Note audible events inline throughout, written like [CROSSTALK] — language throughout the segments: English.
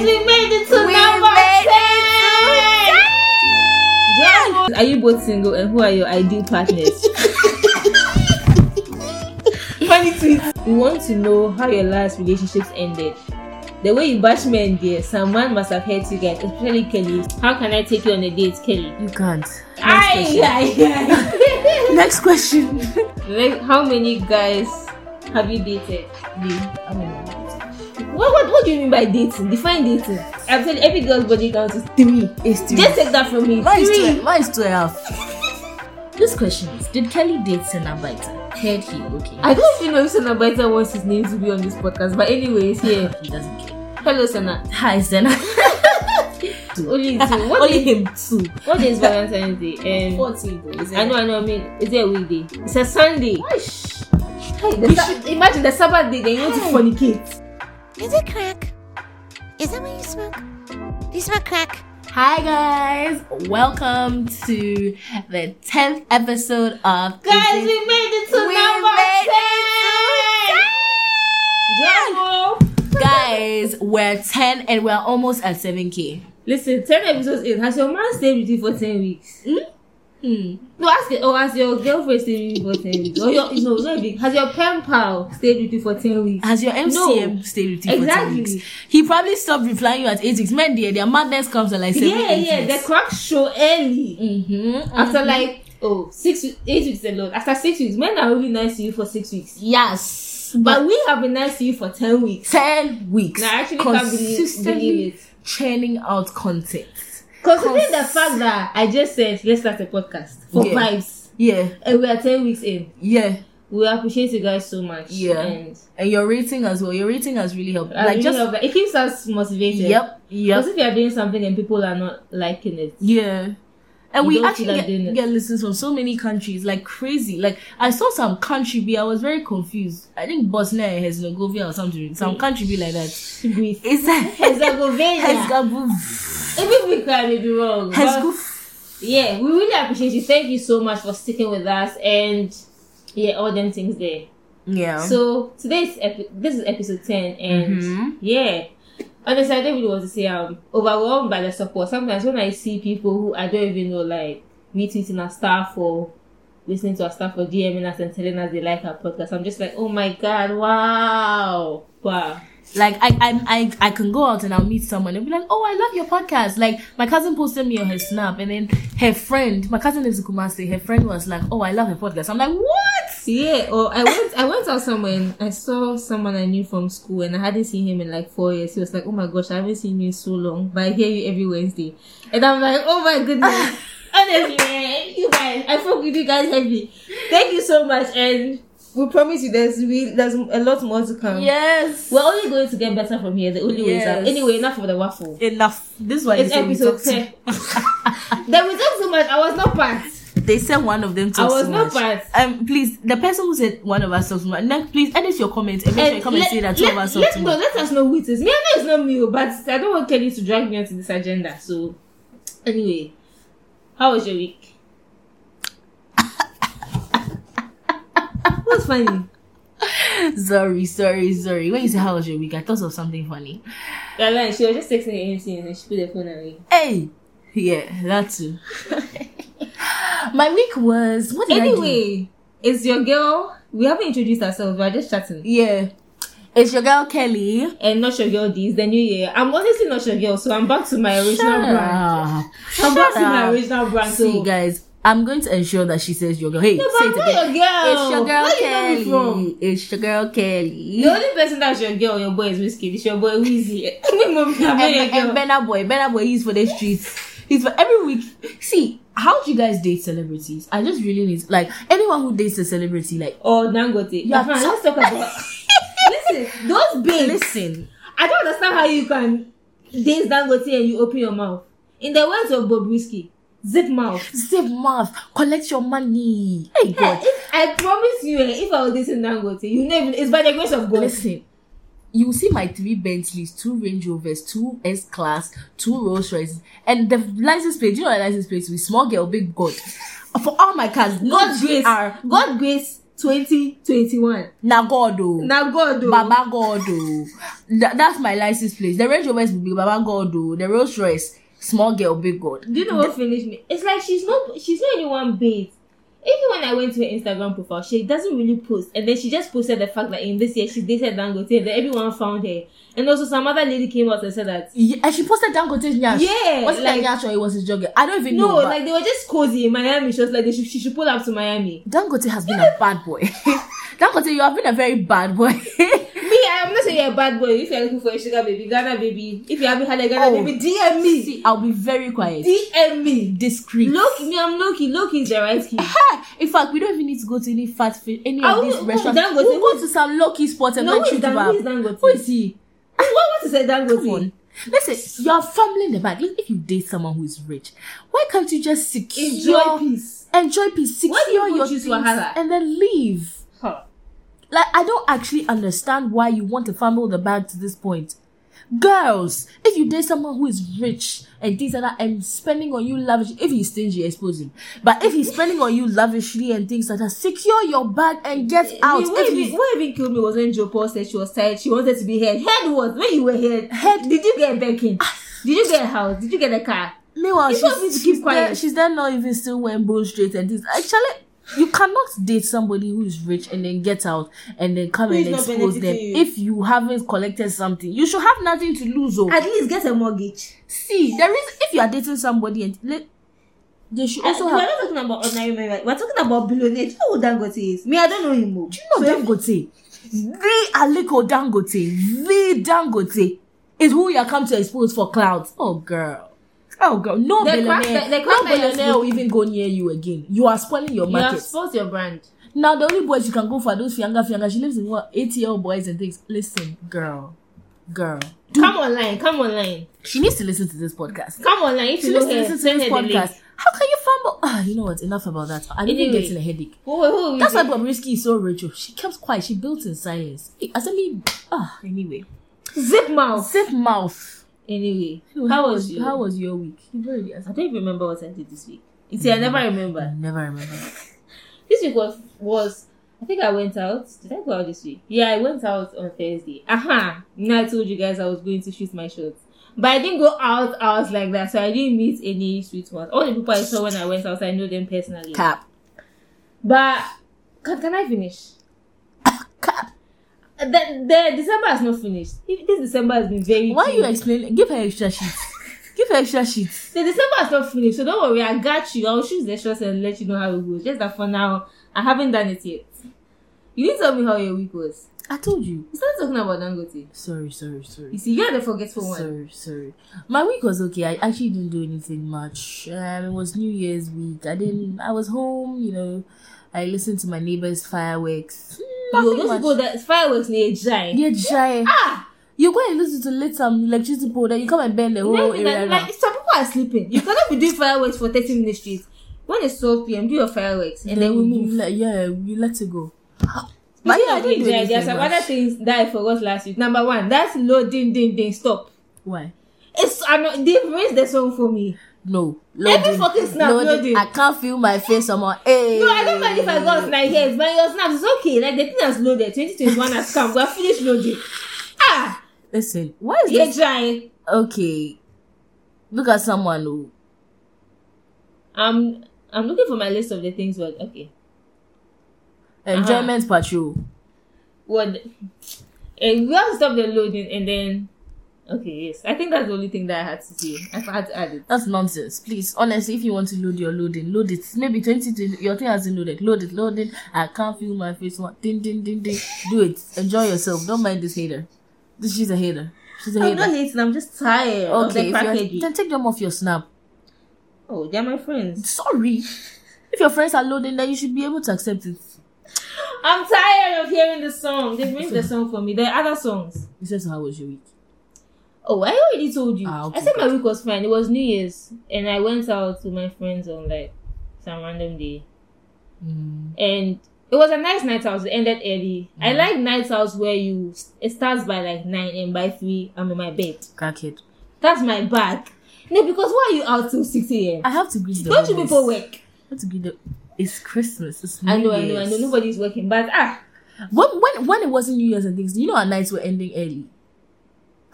We made it to We number made 10! Just- Are you both single and who are your ideal partners? [LAUGHS] Funny tweet. We want to know how your last relationships ended. The way you bash men there, some man must have hurt you guys, especially Kelly. How can I take you on a date, Kelly? You can't. Aye, aye, aye. [LAUGHS] [LAUGHS] Next question. like, how many guys have you dated? Me. I don't know. What, what, what do you mean by dating? Define dating. I'm telling every girl's body count is three. It's three. Just take that from me. Mine is three. two. Mine is two and a half. This question is: Did Kelly date Senabita? Heard he okay? I don't even know if Senabita wants his name to be on this podcast, but anyways, here. he doesn't care. Hello, Sana. Hi, Sena. [LAUGHS] Only two. [LAUGHS] What Only is, him two. what is [LAUGHS] Valentine's Day? Um, Fourteen though. Is it? I know, I know. I mean, is it a weekday? It's a Sunday. Hey, the imagine the Sabbath day, then you want to fornicate. Is it crack? Is that what you smoke? Do you smoke crack? Hi guys, welcome to the tenth episode of Guys, Is we It- made it to We number made ten. Bravo. guys. We're ten and we're almost at seven k. Listen, ten episodes in. Has your man stayed with you for ten weeks? Hmm. No, ask it. Or has your girlfriend stayed with you for ten weeks? Or your no, not big. Has your pen pal stayed with you for ten weeks? Has your MCM No. stayed with you for ten Exactly. weeks? He probably stopped replying you at eight weeks. Men, dear, their madness comes at like seven, yeah, yeah. weeks. The cracks show early. Mm-hmm. After like oh six eight weeks alone. After six weeks, men are really nice to you for six weeks. yes, But we have been nice to you for ten weeks. ten weeks. Now I actually can't believe, Consistently believe it. churning out content. Considering the fact that I just said let's start a podcast for Yeah. vibes, Yeah, and we are ten weeks in. yeah. We appreciate you guys so much. Yeah. and And your rating as well. Your rating has really helped. I like really just it keeps us motivated. Yep. Yep. Because if you are doing something and people are not liking it, Yeah. And You we actually get, doing get listens from so many countries, like crazy. Like I saw some country be, I was very confused. I think Bosnia and Herzegovina or something. Some country be like that. breathe. It's that [LAUGHS] Herzegovina. Herzegovina. Even we can be wrong. Herzegovina. yeah, we really appreciate you. Thank you so much for sticking with us and yeah, all them things there. Yeah. So today's epi- this is episode ten, and Mhm. yeah, honestly, I don't really want to say I'm um, overwhelmed by the support. Sometimes when I see people who I don't even know, like retweeting our stuff or listening to our stuff or DMing us and telling us they like our podcast, I'm just like, oh my god, wow, wow. Like I, I I I can go out and I'll meet someone and be like, oh, I love your podcast. Like my cousin posted me on her snap, and then her friend, my cousin lives in Kumasi, her friend was like, oh, I love her podcast. I'm like, what? Yeah, or I went I went out somewhere and I saw someone I knew from school and I hadn't seen him in like four years. He was like, Oh my gosh, I haven't seen you in so long, but I hear you every Wednesday. And I'm like, Oh my goodness. [LAUGHS] Honestly, man, you guys, I fuck with you guys heavy. Thank you so much and we promise you there's real there's a lot more to come. Yes. We're only going to get better from here. The only way is up. Anyway, enough of the waffle. enough. This one It's is episode 10. [LAUGHS] then we talk so much, I was not part. They said one of them too. I was not much. part. Um, please, the person who said one of us talks too much. Next, please edit your comments and make sure you come and let, say that two let, of us talk let, too no, much. let us know who it is. Me, I know it's not me, but I don't want Kelly to drag me onto this agenda. So, anyway, how was your week? [LAUGHS] What's funny? Sorry, sorry, sorry. When you say how was your week, I thought of something funny. Yeah, like, she was just texting AMC and she put the phone away. Hey, yeah, that too. [LAUGHS] My week was what did I do? Anyway, it's your girl. We haven't introduced ourselves. We are just chatting. Yeah, it's your girl Kelly. And not your girl. This the new year. I'm honestly not your girl, so I'm back to my original Shut brand. up. I'm back to my original brand. See, so. guys, I'm going to ensure that she says your girl. Hey, Yeah, say but it again. not your girl. It's your girl Where you know me from? Kelly. It's your girl Kelly. The only person that's your girl, your boy is whiskey. It's your boy Weezy. [LAUGHS] Me, mom, I'm not and, and. Burna Boy, Burna Boy, he's for the streets. He's for every week. See, how do you guys date celebrities? I just really need like anyone who dates a celebrity, like Or Dangote. Yeah, Yeah, let's talk about. [LAUGHS] Listen, those babes. listen. I don't understand how you can date Dangote and you open your mouth. In the words of Bobrisky, zip mouth. Save mouth, collect your money. Hey God. if, I promise you, eh, if I was dating Dangote, you know, it's by the grace of God. Listen, you will see my three Bentleys, two Range Rovers, two S Class, two Rolls Royces, and the license plate. You know the license plate with small girl, big God? For all my cars, God grace, are God grace 2021. Na God oh. Now God, though. Baba God oh. Tha- that's my license plate. The Range Rover is big Baba God oh. The Rolls Royce small girl big God. Do you know what finished me? It's like she's not she's not anyone bait. Even when I went to her Instagram profile, she doesn't really post. And then she just posted the fact that in this year she dated Dangote and then everyone found her. And also some other lady came out and said that Yeah, and she posted Dangote's nyash. Yeah, Was it like- like nyash or it was his jogger? I don't even no, know. but like they were just cozy in Miami. She was like should, she should pull up to Miami. Dangote has been a [LAUGHS] bad boy. [LAUGHS] Dangote, you have been a very bad boy. [LAUGHS] Me, I'm not saying you're a bad boy. If you're looking for a sugar baby, Ghana baby. If you haven't had a Ghana Oh. baby, DM me. See, I'll be very quiet. DM me. Discreet. Loki, me, I'm Loki. Loki is the right key. [LAUGHS] In fact, we don't even need to go to any fat food, any I of these restaurants. We'll go who- to some low-key spots and No, go who is treat Dan- kebab. who is Dangote? Who is he? what what is a Dangote? Listen, you're fumbling the bag. If you date someone who is rich, why can't you just secure Enjoy peace. enjoy peace, secure Why do you your choose things, Wahala? and then leave? Like I don't actually understand why you want to fumble the bag to this point. Girls, if you date someone who is rich and things like that and spending on you lavishly, if he's stingy, expose him. But if he's spending on you lavishly and things like that, secure your bag and get out. Me, what, If even, what even killed me was when Joe Paul said she was tired. She wanted to be head. Head was When you were head, Head- Did you get a Birkin? Ah. Did you get a house? Did you get a car? Meanwhile, she's, want me to she's, keep quiet? there, she's there not even still wearing bow straight and things. Actually, you cannot date somebody who is rich and then get out and then come and expose them. you? If you haven't collected something, you should have nothing to lose. Oh. At least get a mortgage. See, there is if you are dating somebody and let they should also have we're not talking about ordinary men. right? We're talking about billionaires. Who Dangote is? Me, I don't know him. oh. Do you know Dangote? The Aliko Dangote, the Dangote is who you are come to expose for clouds. Oh girl. Oh girl, no The crack- billionaire, the- the no crack you're billionaire will even go near you again. You are spoiling your You market. exposed your brand. Now the only boys you can go for are those fianga fianga. She lives in what eight year old boys and things. Listen, girl, girl, Come online. Come online. she needs to listen to this podcast. Come online. If She needs to listen to this the podcast. How can you fumble? Ah, you know what? Enough about that. I'm even Anyway. getting a headache. Who, who, who That's why? Bobrisky is so rich. She kept quiet. She built in silence. I said me. Ah, anyway. Zip mouth. Zip mouth. Anyway, how was you? How was your week? You already asked. I don't even remember what I did this week. You see, I never I remember. never remember. [LAUGHS] This week was was I think I went out. Did I go out this week? Yeah, I went out on Thursday. Aha! Now I told you guys I was going to shoot my shots. But I didn't go out out like that, so I didn't meet any sweet ones. All the people I saw when I went out, I know them personally. Cap. But can, can I finish? The, the December has not finished. If This December has been very. Why are you chill. explain? Give her extra sheets. Give her extra sheets. The December has not finished, so don't worry. I got you. I'll shoot the shots and let you know how it goes. Just that for now, I haven't done it yet. You didn't tell me how your week was. I told you. You started talking about Dangote. Sorry, sorry, sorry. You see, you're the forgetful one. Sorry, sorry. My week was okay. I actually didn't do anything much. Um, it was New Year's week. I didn't. I was home. You know, I listened to my neighbor's fireworks. You those people that fireworks near giant. Yeah, shy. Ah! You go and listen to lit some electricity pole, then you come and bend the whole Like, area like, like, some people are sleeping. You cannot be doing fireworks for 30 minutes straight. When it's 12 p.m., do your fireworks and then we move. let- yeah, you let it go. But yeah, I didn't do there are some other things that I forgot last week. Number one, that's loading, ding, ding, stop. Why? It's I'm not, they've raised the song for me. No. Every fucking snap, loading. I can't feel my face anymore. Hey. No, I don't mind if I go got snap heads, but your snaps is okay. Like the thing has loaded. 2021 has come. We're finished loading. Ah, Listen, why is you're this? trying. Okay. Look at someone who. I'm I'm looking for my list of the things. But okay, Enjoyment patrol. what? And we have to stop the loading and then. Okay, yes, I think that's the only thing that I had to say. I had to add it. That's nonsense. Please, honestly, if you want to load your loading, load it. Maybe 20 to your thing hasn't loaded. Load it, load it. I can't feel my face. One ding ding ding ding. Do it. Enjoy yourself. Don't mind this hater. This she's a hater. She's a I'm hater. not hating. I'm just tired Okay, the if you're, packaging. then take them off your snap. Oh, they're my friends. Sorry. If your friends are loading, then you should be able to accept it. I'm tired of hearing the song. They've made the song for me. There are other songs. He says, How was your week? Oh, I already told you. Ah, okay, I said my week was fine. It was New Year's, and I went out with my friends on like some random day, Mm. and it was a nice night out. It ended early. Mm. I like nights out where you it starts by like nine, and by three I'm in my bed. Crackhead. That's my bag. No, because why are you out till six a.m.? I have to greet the Don't you people work? I have to greet the. It's Christmas. It's I New know, I know, I know. Nobody's working, but ah, When when when it wasn't New Year's and things, you know our nights were ending early.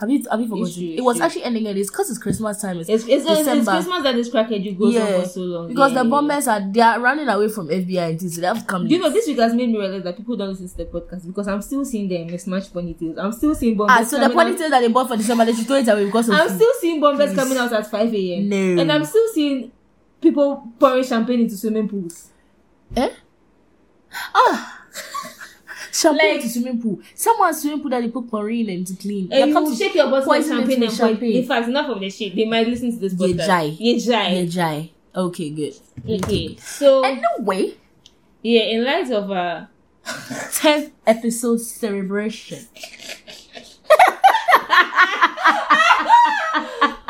Have you have you forgotten? true, it was true. actually ending early. It's because it's Christmas time. It's, it's it's, it's, it's December. Christmas that this crackhead goes on for so long because Yeah, the yeah, bombers are they are running away from FBI and things, so they have come. yeah. You know, this week has made me realize that people don't listen to the podcast because I'm still seeing them mismatched ponytails. I'm still seeing bombers. ah, so the coming out- that they bought for December, they should throw it away because of I'm still seeing bombers Please. coming out at 5 a.m. No. And I'm still seeing people pouring champagne into swimming pools. Eh? Ah. Champagne Like- to swimming pool. Someone's swimming pool that they put chlorine in to clean. And you come to shake your bottle it champagne and champagne. In fact, enough of the shit. They might listen to this podcast. jai. Ye jai. Yeah, jai. Okay, good. Okay. So, Anyway, yeah, in light of uh, [LAUGHS] 10th episode celebration. [LAUGHS]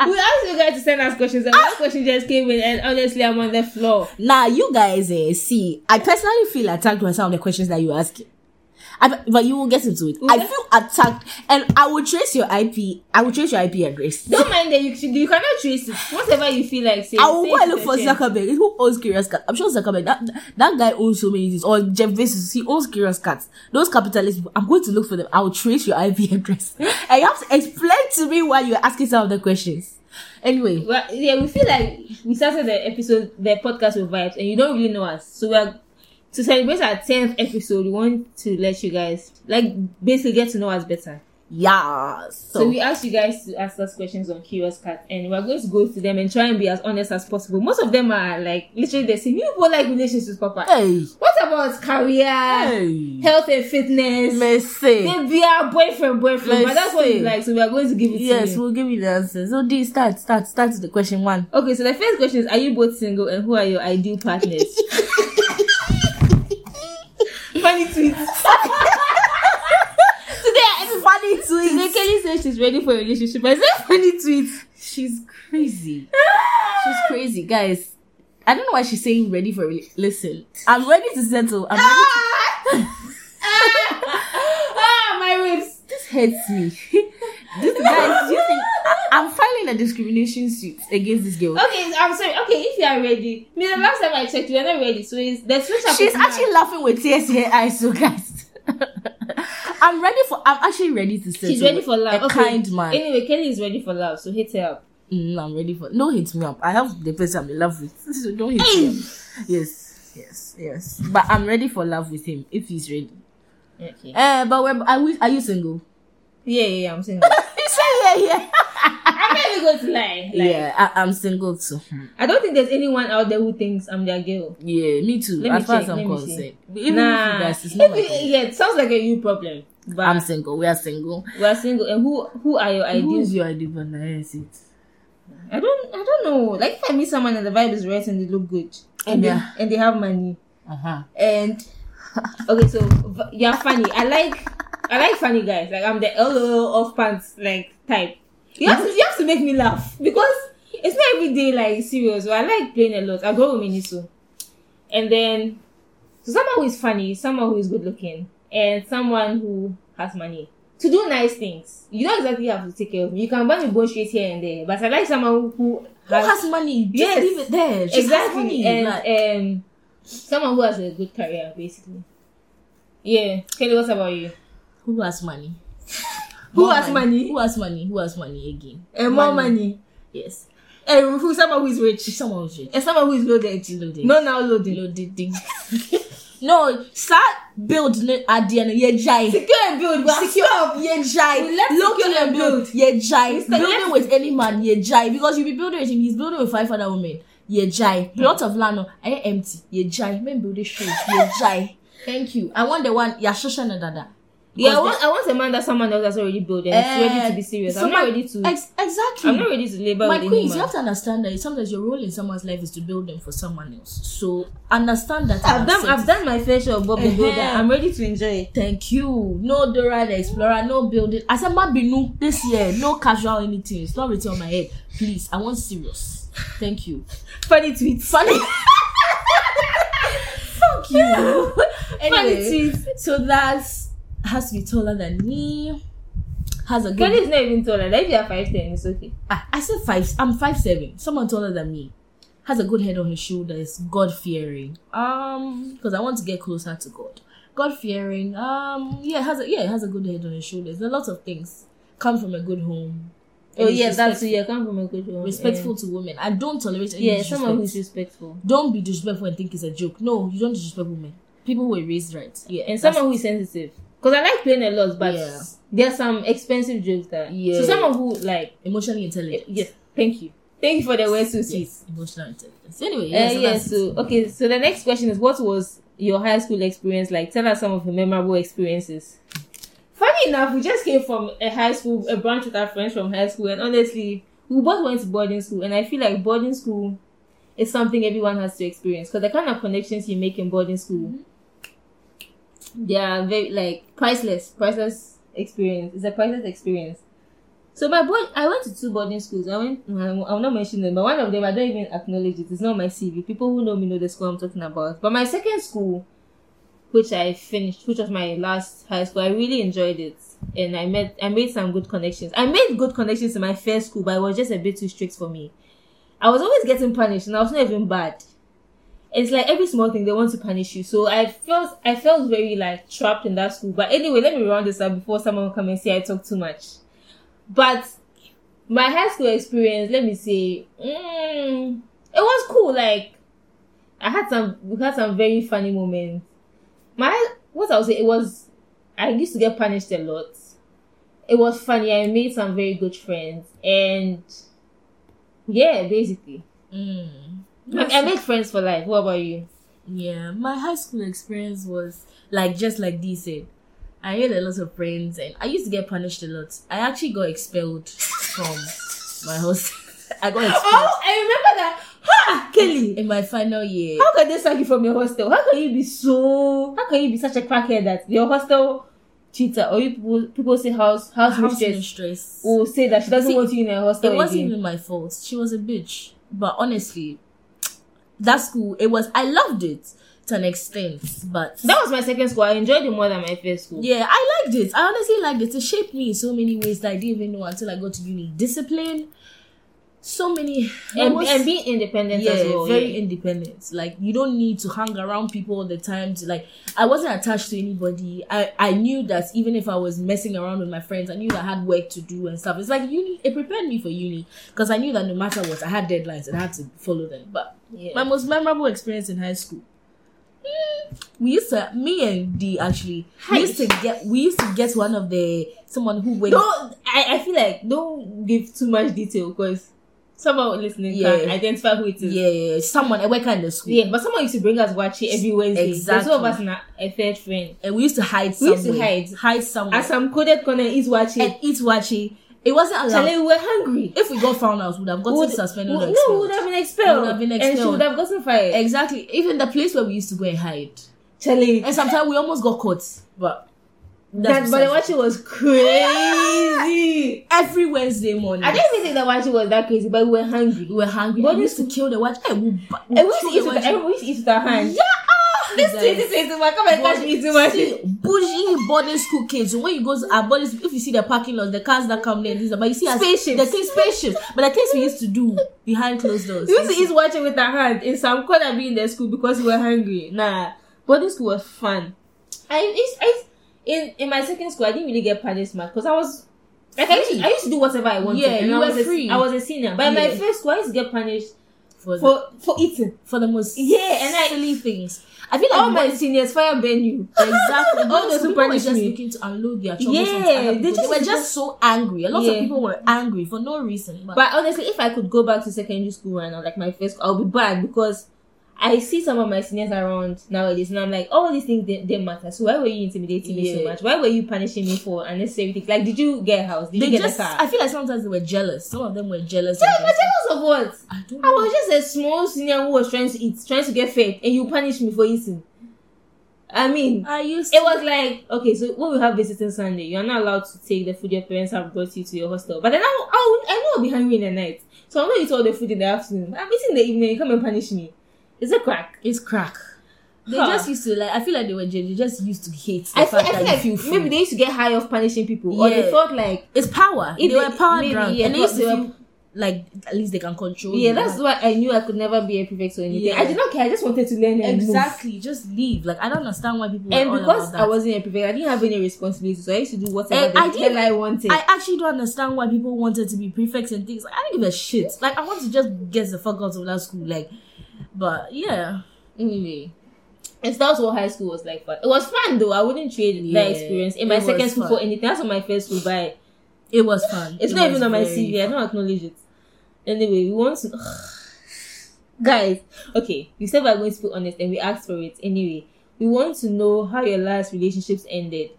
we asked you guys to send us questions, and one question just came in, and honestly, I'm on the floor. Now, you guys, eh, see, I personally feel attacked by some of the questions that you ask. I, but you will get into it. I feel attacked, and I will trace your IP. I will trace your IP address. Don't mind that you you cannot trace it. Whatever you feel like, say. I will go and look for. Zuckerberg. Who owns Curious Cat? I'm sure Zuckerberg. That that guy owns so many things. Or Jeff Bezos, he owns Curious Cats. Those capitalist people. I'm going to look for them. I will trace your IP [LAUGHS] address, and you have to explain to me why you're asking some of the questions. Anyway, Well, yeah, we feel like we started the episode, the podcast with vibes, and you don't really know us. So we are to celebrate our tenth episode. We want to let you guys like basically get to know us better. yeah. So, So, we asked you guys to ask us questions on Curious Cat, and we're going to go through them and try and be as honest as possible. Most of them are like literally the same. You people like relationships, Papa. hey, What about career, hey, health and fitness? Mercy. Maybe our boyfriend, boyfriend, but that's what you like. So we are going to give it Yes, to you. we'll give you the answers. So, D, start, start, start the question one. Okay, so the first question is: Are you both single, and who are your ideal partners? [LAUGHS] Funny tweet. [LAUGHS] Today, Funny today. Kelly says she's ready for a relationship. I said funny tweet. She's crazy. She's crazy, guys. I don't know why she's saying ready for. Re- Listen, I'm ready to settle. I'm ready. To- ah, [LAUGHS] my ribs. this hurts me. [LAUGHS] this guys, do you think I'm filing a discrimination suit against this girl? Okay, I'm sorry. Okay, if you are ready. I mean, the last time I checked, you were not ready. So it's the switch up. She's actually laughing with tears in her eyes, so guys. [LAUGHS] I'm ready for. I'm actually ready to settle. She's ready for love. A okay. kind man. Anyway, Kelly is ready for love, so hit her up. Mm, I'm ready for. Don't hit me up. I have the person I'm in love with. [LAUGHS] So don't hit me up. Yes, yes, yes. But I'm ready for love with him if he's ready. Okay. Uh, but are, we, are you single? Yeah, yeah, yeah I'm single. [LAUGHS] you say yeah, yeah. I'm not even going to lie. Like, yeah, I, I'm single too. I don't think there's anyone out there who thinks I'm their girl. Yeah, me too. Let me far check, as I'm let me see. concerned. Even nah, if you guys, it's not yeah, it sounds like a you problem. But I'm single. We are single. we are single. And who who are your Who ideals? is your ideal partner? Yes, it. I don't I don't know. Like if I meet someone and the vibe is right and they look good and Yeah. they and they have money Uh huh. and okay, so you're funny. I like I like funny guys. Like I'm the LOL off pants like type. You have to you have to make me laugh because it's not every day like serious. So I like playing a lot. I go with Miniso. And then so someone who is funny, someone who is good looking, and someone who has money. To do nice things. You don't exactly have to take care of me. You can buy me bullshit here and there. But I like someone who, who Who has money? Just Yes. leave it there. Has exactly money. and Like- um someone who has a good career basically yeah kelly what about you who has money? Who More has money? Who has money? Who has money again? and more money Yes. Eh, and who someone who is rich Someone who's rich. and someone who is loaded Loaded. not now loaded Loaded [LAUGHS] no, start building at the end. Yeah, jai. secure and build but Secure up, yeah, jai. We Look and build, build. yeah, jai. Mr. Building with any man, yeah, jai. Because you be building with him, he's building with five other women. Yeah, jai. Hmm. Plot of land, oh, no, I empty. Yeah, jai. Men build a show. Yeah, jai. [LAUGHS] Thank you. I want the one. Yeah, shosha na dada. Yeah I want, I want a man that someone else has already built and Eh, is ready to be serious i'm not ready to Ex- exactly. i'm not ready to labor My queens, you have to understand that sometimes your role in someone's life is to build them for someone else. So understand that. I've done I've done my fair share of Bob the Eh-heh. Builder. I'm ready to enjoy it. Thank you. No Dora the Explorer, no building. I said, Mabinu, this year, no casual anything. It's not written on my head. Please, I want serious. Thank you. Funny tweets. Funny. [LAUGHS] Fuck you. Funny anyway, tweets. so that's has to be taller than me. Has a good. Kelly is not even taller. Like if you are five ten, it's okay. Ah, I said five. I'm five seven. Someone taller than me has a good head on his shoulders, God fearing. Um, because I want to get closer to God. God fearing. Um, yeah, has a yeah, has a good head on his shoulders. A lot of things. Come from a good home. Oh yeah, that's yeah. Come from a good home. respectful to women. I don't tolerate any Yeah, yeah someone who's respectful. don't be disrespectful and think it's a joke. No, you don't disrespect women. People who were raised right. Yeah, and someone who's sensitive. Because I like playing a lot, but Yeah. are some expensive jokes that. Yeah. So someone who like emotionally intelligent. yes, thank you, thank you for the word so sweet. Yes, emotional intelligence. Anyway, Uh, so yeah. So okay, so the next question is, what was your high school experience like? Tell us some of your memorable experiences. Funny enough, we just came from a high school, a branch with our friends from high school, and honestly, we both went to boarding school, and I feel like boarding school is something everyone has to experience because the kind of connections you make in boarding school, they are very like priceless, priceless experience. It's a priceless experience. So my board, I went to two boarding schools. I went. I'll not mention them, but one of them I don't even acknowledge it. It's not my CV. People who know me know the school I'm talking about. But my second school, which I finished, which was my last high school, I really enjoyed it, and I met, I made some good connections. I made good connections in my first school, but it was just a bit too strict for me. I was always getting punished, and I was not even bad. It's like every small thing they want to punish you. So I felt, I felt very like trapped in that school. But anyway, let me round this up before someone come and say I talk too much. But my high school experience, let me say, mm, it was cool. Like I had some, we had some very funny moments. My what I would say, it was. I used to get punished a lot. It was funny. I made some very good friends, and yeah, basically, Mm. I, made friends for life. What about you? Yeah, my high school experience was like just like Dee eh. said. I made a lot of friends and I used to get punished a lot. I actually got expelled from my hostel. [LAUGHS] I got expelled Oh, I remember that. Ha, Kelly. in my final year. How can they sack you from your hostel? How can you be so? How can you be such a crackhead that your hostel cheater or you people people say house house, House mistress mistress. will say that she doesn't See, want you in her hostel It wasn't again. even my fault. She was a bitch. But honestly, that school, it was, I loved it to an extent. But That was my second school. I enjoyed it more than my first school. yeah, I liked it. I honestly liked it. It shaped me in so many ways that I didn't even know until I got to uni. Discipline, so many. And, almost- and being independent yeah, as well. very yeah. independent. Like you don't need to hang around people all the time. To like, I wasn't attached to anybody. I I knew that even if I was messing around with my friends, I knew that I had work to do and stuff. It's like uni. It prepared me for uni because I knew that no matter what, I had deadlines and I had to follow them. But Yeah. my most memorable experience in high school. mm, We used to, me and D actually, we used to get, we used to get one of the someone who went. Don't I, I feel like don't give too much detail because someone listening can Yeah. identify who it is. Yeah, yeah, yeah, someone a worker in the school. Yeah, but someone used to bring us waakye every Wednesday. Exactly. There's two of us and a, third friend. and we used to hide. We used to somewhere. hide. hide somewhere, As some coded corner is watching. and eat waakye. It wasn't allowed. Charlie, we were hungry. if we got found out, we would have gotten Would- suspended would- or no, we would have been expelled. Would have been And she would have gotten fired. Exactly. Even the place where we used to go and hide. Charlie, And sometimes we almost got caught. But that that's but the waakye was crazy. [LAUGHS] every Wednesday morning. I didn't even think the waakye was that crazy, but we were hungry. we were hungry. But we used to kill the watch. Hey, we, we we used to eat with, we used to eat with our hands. Yeah. ah, This guys. 2021, come and catch me eating my See, bougie boarding school kids. When you go to our boarding school, if you see the parking lot, the cars that come there, this, but you see us- the things spaceships. But the things we used to do behind closed doors. We used to eat waakye with our hands in some corner be in the school because we were hungry. Nah, boarding school was fun. I, it's, I in in my second school I didn't really get punished much because I was like I used, to, I used to do whatever I wanted. Yeah, you I were was a, free. I was a senior, but in my first school I used to get punished for, the, for eating. for the most Yeah, and I- silly things. I feel like All my seniors fire burn you. exactly All those people were just me. looking to unload their troubles Yeah, they people. They, just- were just so angry. A lot Yeah. of people were angry for no reason. But, But honestly, if I could go back to secondary school right now, like my first, I'll be bad because I see some of my seniors around nowadays, and I'm like, all these things they, they matter. So why were you intimidating me so much? Why were you punishing me for unnecessary things? Like, did you get a house? Did they you get just, a car? I feel like sometimes they were jealous. Some of them were jealous. Yeah, but things. jealous of what? I don't I know. was just a small senior who was trying to eat, trying to get fed, and you punish me for eating. I mean, I used it was like okay, so when we have visiting Sunday, you are not allowed to take the food your parents have brought you to your hostel. But then I, I, I know I'll be hungry in the night, so I'm not eat all the food in the afternoon. I'm eating in the evening. You come and punish me. It's a crack. it's crack. They Huh. just used to like. I feel like they were. They just used to hate the I feel, I feel that like feel free. maybe they used to get high off punishing people, or Yeah. they thought like it's power. If they were power maybe, drunk, yeah, and they used to they were- like at least they can control Yeah, you. that's why I knew I could never be a prefect or anything. Yeah. I did not care. I just wanted to learn and move. exactly. Just leave. Like I don't understand why people. And are all because about that. I wasn't a prefect, I didn't have any responsibilities, so I used to do whatever the I didn't- hell I wanted. I actually don't understand why people wanted to be prefects and things. Like, I don't give a shit. Like I want to just get the fuck out of that school. Like, but yeah, anyway. And so that's what high school was like. But it was fun though. I wouldn't trade Yeah, that experience in my second school fun. for anything. That's not my first school, but it was fun. it's It not even on my CV. I don't acknowledge it. Anyway, we want to. [SIGHS] Guys, okay, you said we are going to be honest and we asked for it. Anyway, we want to know how your last relationships ended.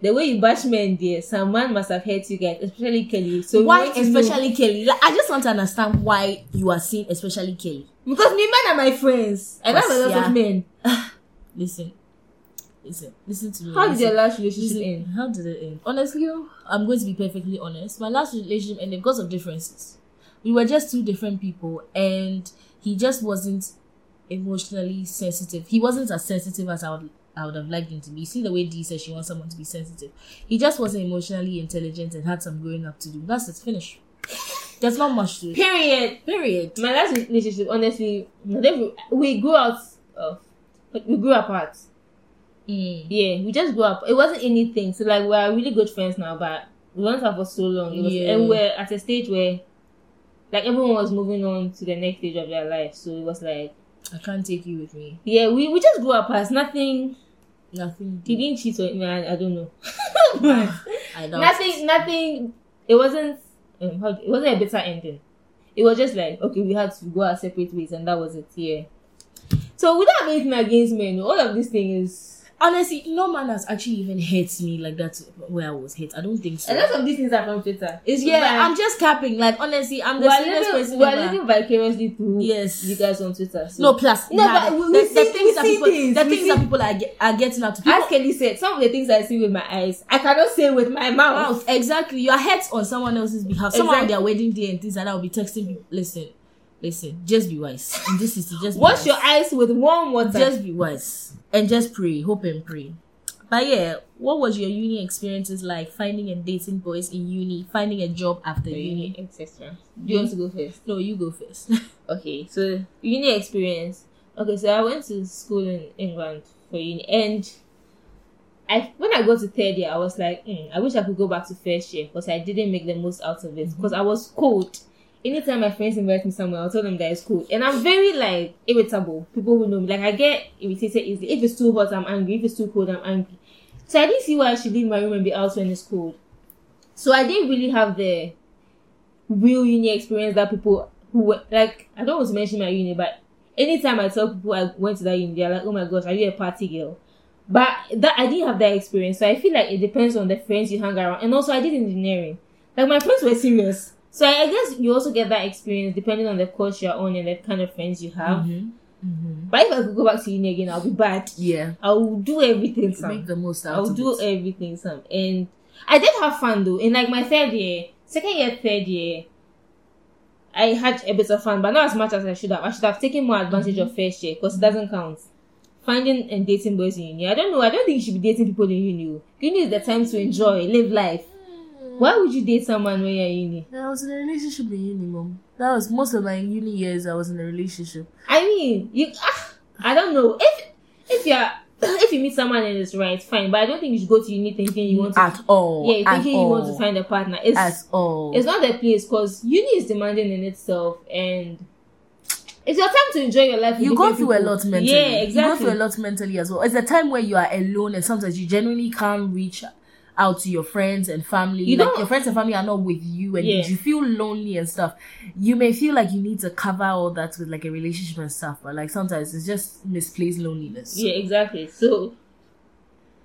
The way you bash men there, some man must have hurt you guys, especially Kelly. So Why to know- especially Kelly? Like, I just want to understand why you are seeing especially Kelly. Because me men are my friends. I have a lot Yeah. of men. [LAUGHS] Listen, listen, listen to me. How did your last relationship Listen, end? How did it end? Honestly, I'm going to be perfectly honest. My last relationship ended because of differences. We were just two different people, and he just wasn't emotionally sensitive. He wasn't as sensitive as I would I would have liked him to be. You see the way Dee says she wants someone to be sensitive. He just wasn't emotionally intelligent and had some growing up to do. That's it. Finish. There's not much to it. Period. Period. My last relationship, honestly, we grew out of, like, we grew apart. Mm. Yeah, we just grew up. It wasn't anything. So like we're really good friends now, but we weren't have for so long. It was, Yeah. and we're at a stage where, like everyone was moving on to the next stage of their life. So it was like, I can't take you with me. yeah, we, we just grew apart. Nothing. Nothing. He didn't cheat on me. I, I don't know. [LAUGHS] [LAUGHS] but I don't. nothing. Nothing. It wasn't. Um, how, it wasn't a bitter ending. It was just like okay, we had to go our separate ways, and that was it. Yeah. So have anything against men. All of these things is. Honestly, no man has actually even hit me like that where I was hit. I don't think so. A lot of these things are from Twitter. It's yeah, But- I'm just capping. Like honestly, I'm the serious person. we're ever. living vicariously through Yes. you guys on Twitter. So. No, plus No, nah, but we- the, we the see- things that see people, things, the we things see- that people are, get, are getting out to people. as Kelly said, some of the things I see with my eyes, I cannot say with my mouth. Mouth, exactly. Your head's on someone else's behalf. Someone on Exactly. their wedding day and things like that will be texting people. Listen, listen. Just be wise. And this is just Wash wise. your eyes with warm water. Just be wise and just pray. Hope and pray. But yeah, what was your uni experiences like? Finding and dating boys in uni, finding a job after uni. etc. Do you want to go first? No, you go first. [LAUGHS] Okay, so uni experience. Okay, so I went to school in England for uni, and I when I got to third year, I was like, "Hmm, I wish I could go back to first year because I didn't make the most out of it because I was cold. Anytime my friends invite me somewhere, I'll tell them that it's cold, and I'm very like irritable. People who know me, like I get irritated easily. If it's too hot, I'm angry. If it's too cold, I'm angry. So I didn't see why I should leave my room and be out when it's cold. So I didn't really have the real uni experience that people who were like I don't want to mention my uni, but anytime I tell people I went to that uni, they're like, "Oh my gosh, are you a party girl?" But that I didn't have that experience, so I feel like it depends on the friends you hang around. And also, I did engineering. Like my friends were serious, so I, I guess you also get that experience depending on the course you're on and the kind of friends you have. Mhm. Mhm. But if I could go back to uni again, I'll be bad. Yeah. I will do everything. Make Sam. the most out I'll do it. everything, Sam. And I did have fun though. In like my third year, second year, third year, I had a bit of fun, but not as much as I should have. I should have taken more advantage of first year because it doesn't count. Finding and dating boys in uni. I don't know. I don't think you should be dating people in uni. Uni is the time to enjoy, live life. Why would you date someone when you're in uni? I was in a relationship in uni, mom. That was most of my uni years. I was in a relationship. I mean, you. Ah, I don't know. If if you're [COUGHS] if you meet someone and it's right, fine. But I don't think you should go to uni thinking you want to. At all. yeah, thinking you want to find a partner. It's At all. it's not the place because uni is demanding in itself and it's your time to enjoy your life. you go through a lot mentally. Yeah, You go through a lot mentally as well. It's a time where you are alone and sometimes you genuinely can't reach out to your friends and family. You like don't- your friends and family are not with you and Yeah. you feel lonely and stuff. You may feel like you need to cover all that with like a relationship and stuff, but like sometimes it's just misplaced loneliness. Yeah, exactly. So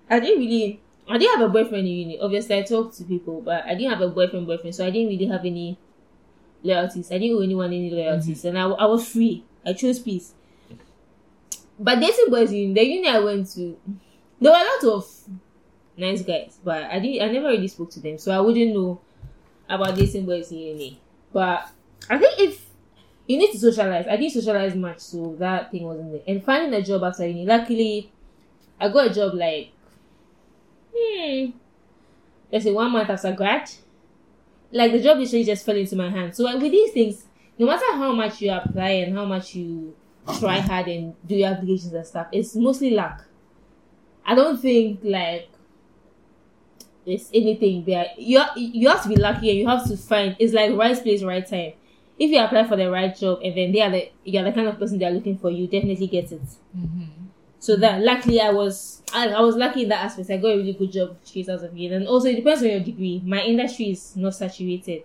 I didn't really. I didn't have a boyfriend in uni. Obviously, I talked to people, but I didn't have a boyfriend. Boyfriend, so I didn't really have any loyalties. I didn't owe anyone any loyalties, mm-hmm. and I, I was free. I chose peace. But dating boys in the uni I went to, there were a lot of nice guys, but I didn't. I never really spoke to them, so I wouldn't know about dating boys in uni. But I think if you need to socialize, I didn't socialize much, so that thing wasn't there. And finding a job after uni, luckily, I got a job like, hmm, let's say one month after grad. like the job literally just fell into my hands. So like, with these things, no matter how much you apply and how much you try hard and do your applications and stuff, it's mostly luck. I don't think like anything there. You you have to be lucky and you have to find it's like right place, right time. If you apply for the right job and then they are the you're the kind of person they're looking for, you definitely get it. So that luckily I was I, I was lucky in that aspect. I got a really good job straight out of it. And also it depends on your degree. My industry is not saturated.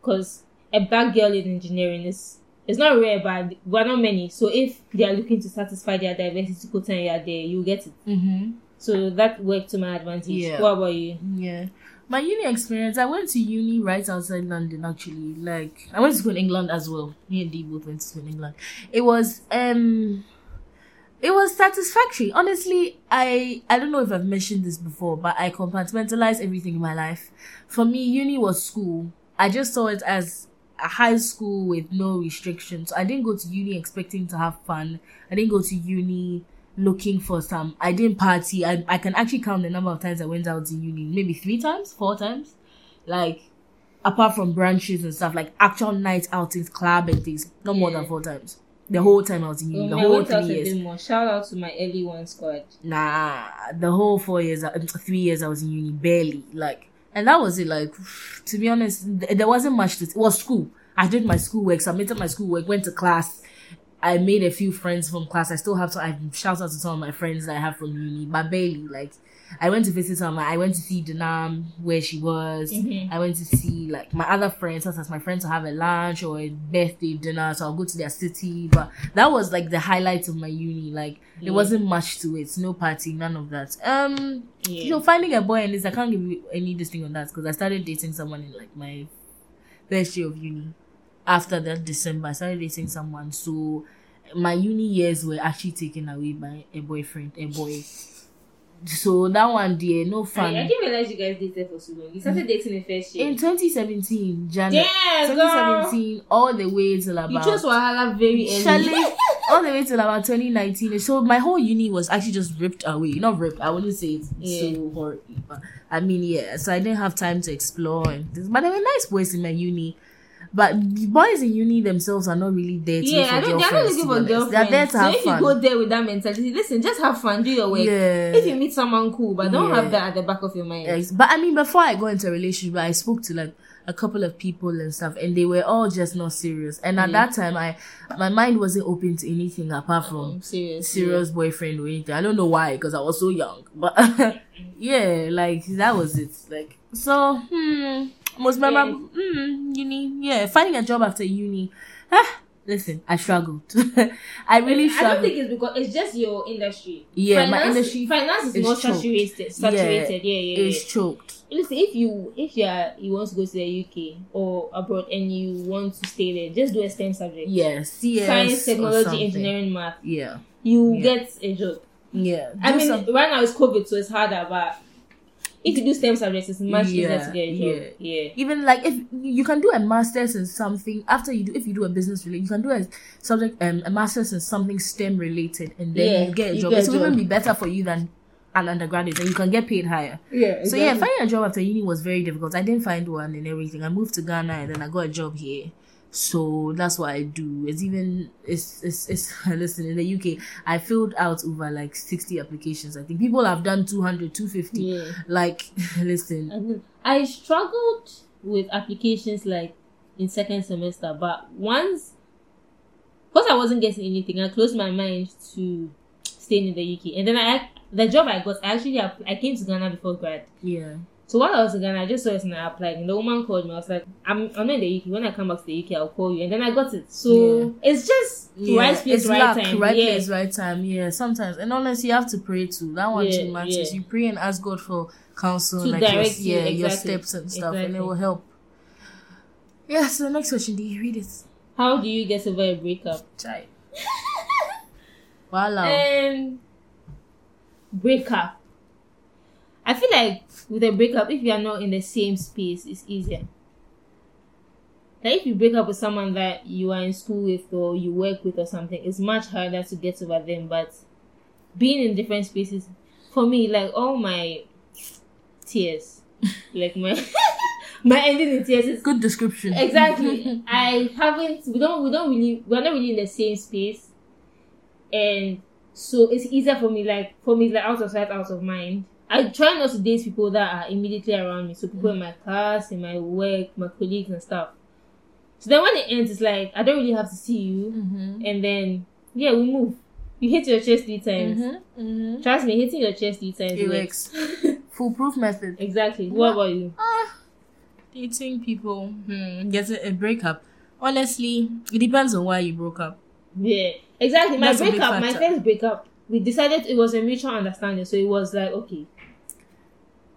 Because a black girl in engineering is it's not rare but we're not many. So if they are looking to satisfy their diversity quota and you're there, you get it. Mm-hmm. So that worked to my advantage. Yeah. What about you? Yeah. My uni experience, I went to uni right outside London actually. Like I went to school in England as well. Me and Dee both went to school in England. It was um it was satisfactory. Honestly, I I don't know if I've mentioned this before, but I compartmentalize everything in my life. For me, uni was school. I just saw it as a high school with no restrictions. I didn't go to uni expecting to have fun. I didn't go to uni looking for some. I didn't party. I, I can actually count the number of times I went out to uni. Maybe three times, four times. Like, apart from branches and stuff, like actual night outings, club and things. Not more than four times. The whole time I was in uni. Um, the whole three years. more. Shout out to my early one squad. Nah, the whole four years, uh, three years I was in uni, barely. Like, and that was it. Like, to be honest, there wasn't much to. It was school. I did my schoolwork, submitted my schoolwork, went to class. I made a few friends from class. I still have to. I shout out to some of my friends that I have from uni, but barely. Like, I went to visit some. I went to see Danam where she was. Mhm. I went to see like my other friends. Sometimes my friends will have a lunch or a birthday dinner, so I'll go to their city. But that was like the highlight of my uni. Like, Yeah. there wasn't much to it. No party, none of that. Um, Yeah. you know, finding a boy and this, I can't give you any this thing on that because I started dating someone in like my first year of uni. After that December, I started dating someone. So my uni years were actually taken away by a boyfriend, a boy. So that one, dear, no fun. I didn't realize you guys dated for so long. You started mm. dating in first year. in 2017, January. Damn, girl. 2017, [LAUGHS] all the way till about You chose Wahala very early. All the way till about 2019. So my whole uni was actually just ripped away. Not ripped. I wouldn't say it's Yeah. so horrible. I mean, yeah. So I didn't have time to explore. And this, but there were nice boys in my uni. But boys in uni themselves are not really there to Yeah, look for I don't, they're not looking for girlfriends. They're there to so have if fun. you go there with that mentality, listen, just have fun, do your work. yeah. If you meet someone cool, but don't Yeah. have that at the back of your mind. Yes, But I mean, before I go into a relationship, I spoke to like a couple of people and stuff, and they were all just not serious. And at Mm. that time, I my mind wasn't open to anything apart from I'm serious. serious boyfriend or anything. I don't know why, because I was so young. But [LAUGHS] yeah, like that was it. Like so, hmm, most memorable. Hmm, uni. Yeah, finding a job after uni. Ah, listen, I struggled. [LAUGHS] I really struggled. I don't think it's because it's just your industry. Yeah, my Finance- industry Finance is is more choked. saturated. Saturated. Yeah, yeah, yeah. it's choked. Listen, if you if you are you want to go to the UK or abroad and you want to stay there, just do a STEM subject. Yeah, CS Science, technology, engineering, math. Yeah, You Yeah. get a job. yeah. I mean, some- right now it's COVID, so it's harder. But if you do STEM subjects, it's much easier Yeah, to get a job. Yeah. even like if you can do a master's in something after you do if you do a business related you can do a subject um a master's in something STEM related and then Yeah, you get a job. get It will even be better for you than an undergraduate and you can get paid higher. Yeah. So yeah, finding a job after uni was very difficult. I didn't find one and everything. I moved to Ghana and then I got a job here. So that's what I do. It's even it's it's, it's [LAUGHS] listen in the UK I filled out over like 60 applications. I think people have done 200, 250. Yeah. Like [LAUGHS] listen, I struggled with applications like in second semester, but once because I wasn't getting anything, I closed my mind to staying in the UK. And then I the job I got, I actually I came to Ghana before grad. yeah. So while I was in Ghana, I just saw it and I applied. And the woman called me. I was like, I'm, I'm in the UK. When I come back to the UK, I'll call you. And then I got it. So it's just right place, it's right luck, time. right yeah. place, right time. Yeah, sometimes, and honestly, you have to pray too. That one Yeah, matters. yeah. You pray and ask God for counsel, To like your, yeah, your steps and stuff, and it will help. Yeah. So the next question, do you read it? How do you get over a breakup? Chai. Wow. [LAUGHS] Um, breakup. I feel like with a breakup, if you are not in the same space, it's easier. Like if you break up with someone that you are in school with or you work with or something, it's much harder to get over them. But being in different spaces, for me, like all my tears, [LAUGHS] like my [LAUGHS] My ending in tears is Good description. exactly. [LAUGHS] I haven't. We don't. We don't really. We're not really in the same space, and so it's easier for me. Like for me, like out of sight, out of mind. I try not to date people that are immediately around me. So people in my class, in my work, my colleagues and stuff. So then when it ends, it's like I don't really have to see you, Mm-hmm. and then yeah, we move. You hit your chest three times. Mm-hmm. Mm-hmm. Trust me, hitting your chest three times It works. works. Foolproof method. exactly. What about you? Ah, dating people. Hmm. Getting a breakup. Honestly, it depends on why you broke up. Yeah, exactly. My That's breakup, my first breakup, we decided it was a mutual understanding. So it was like, okay,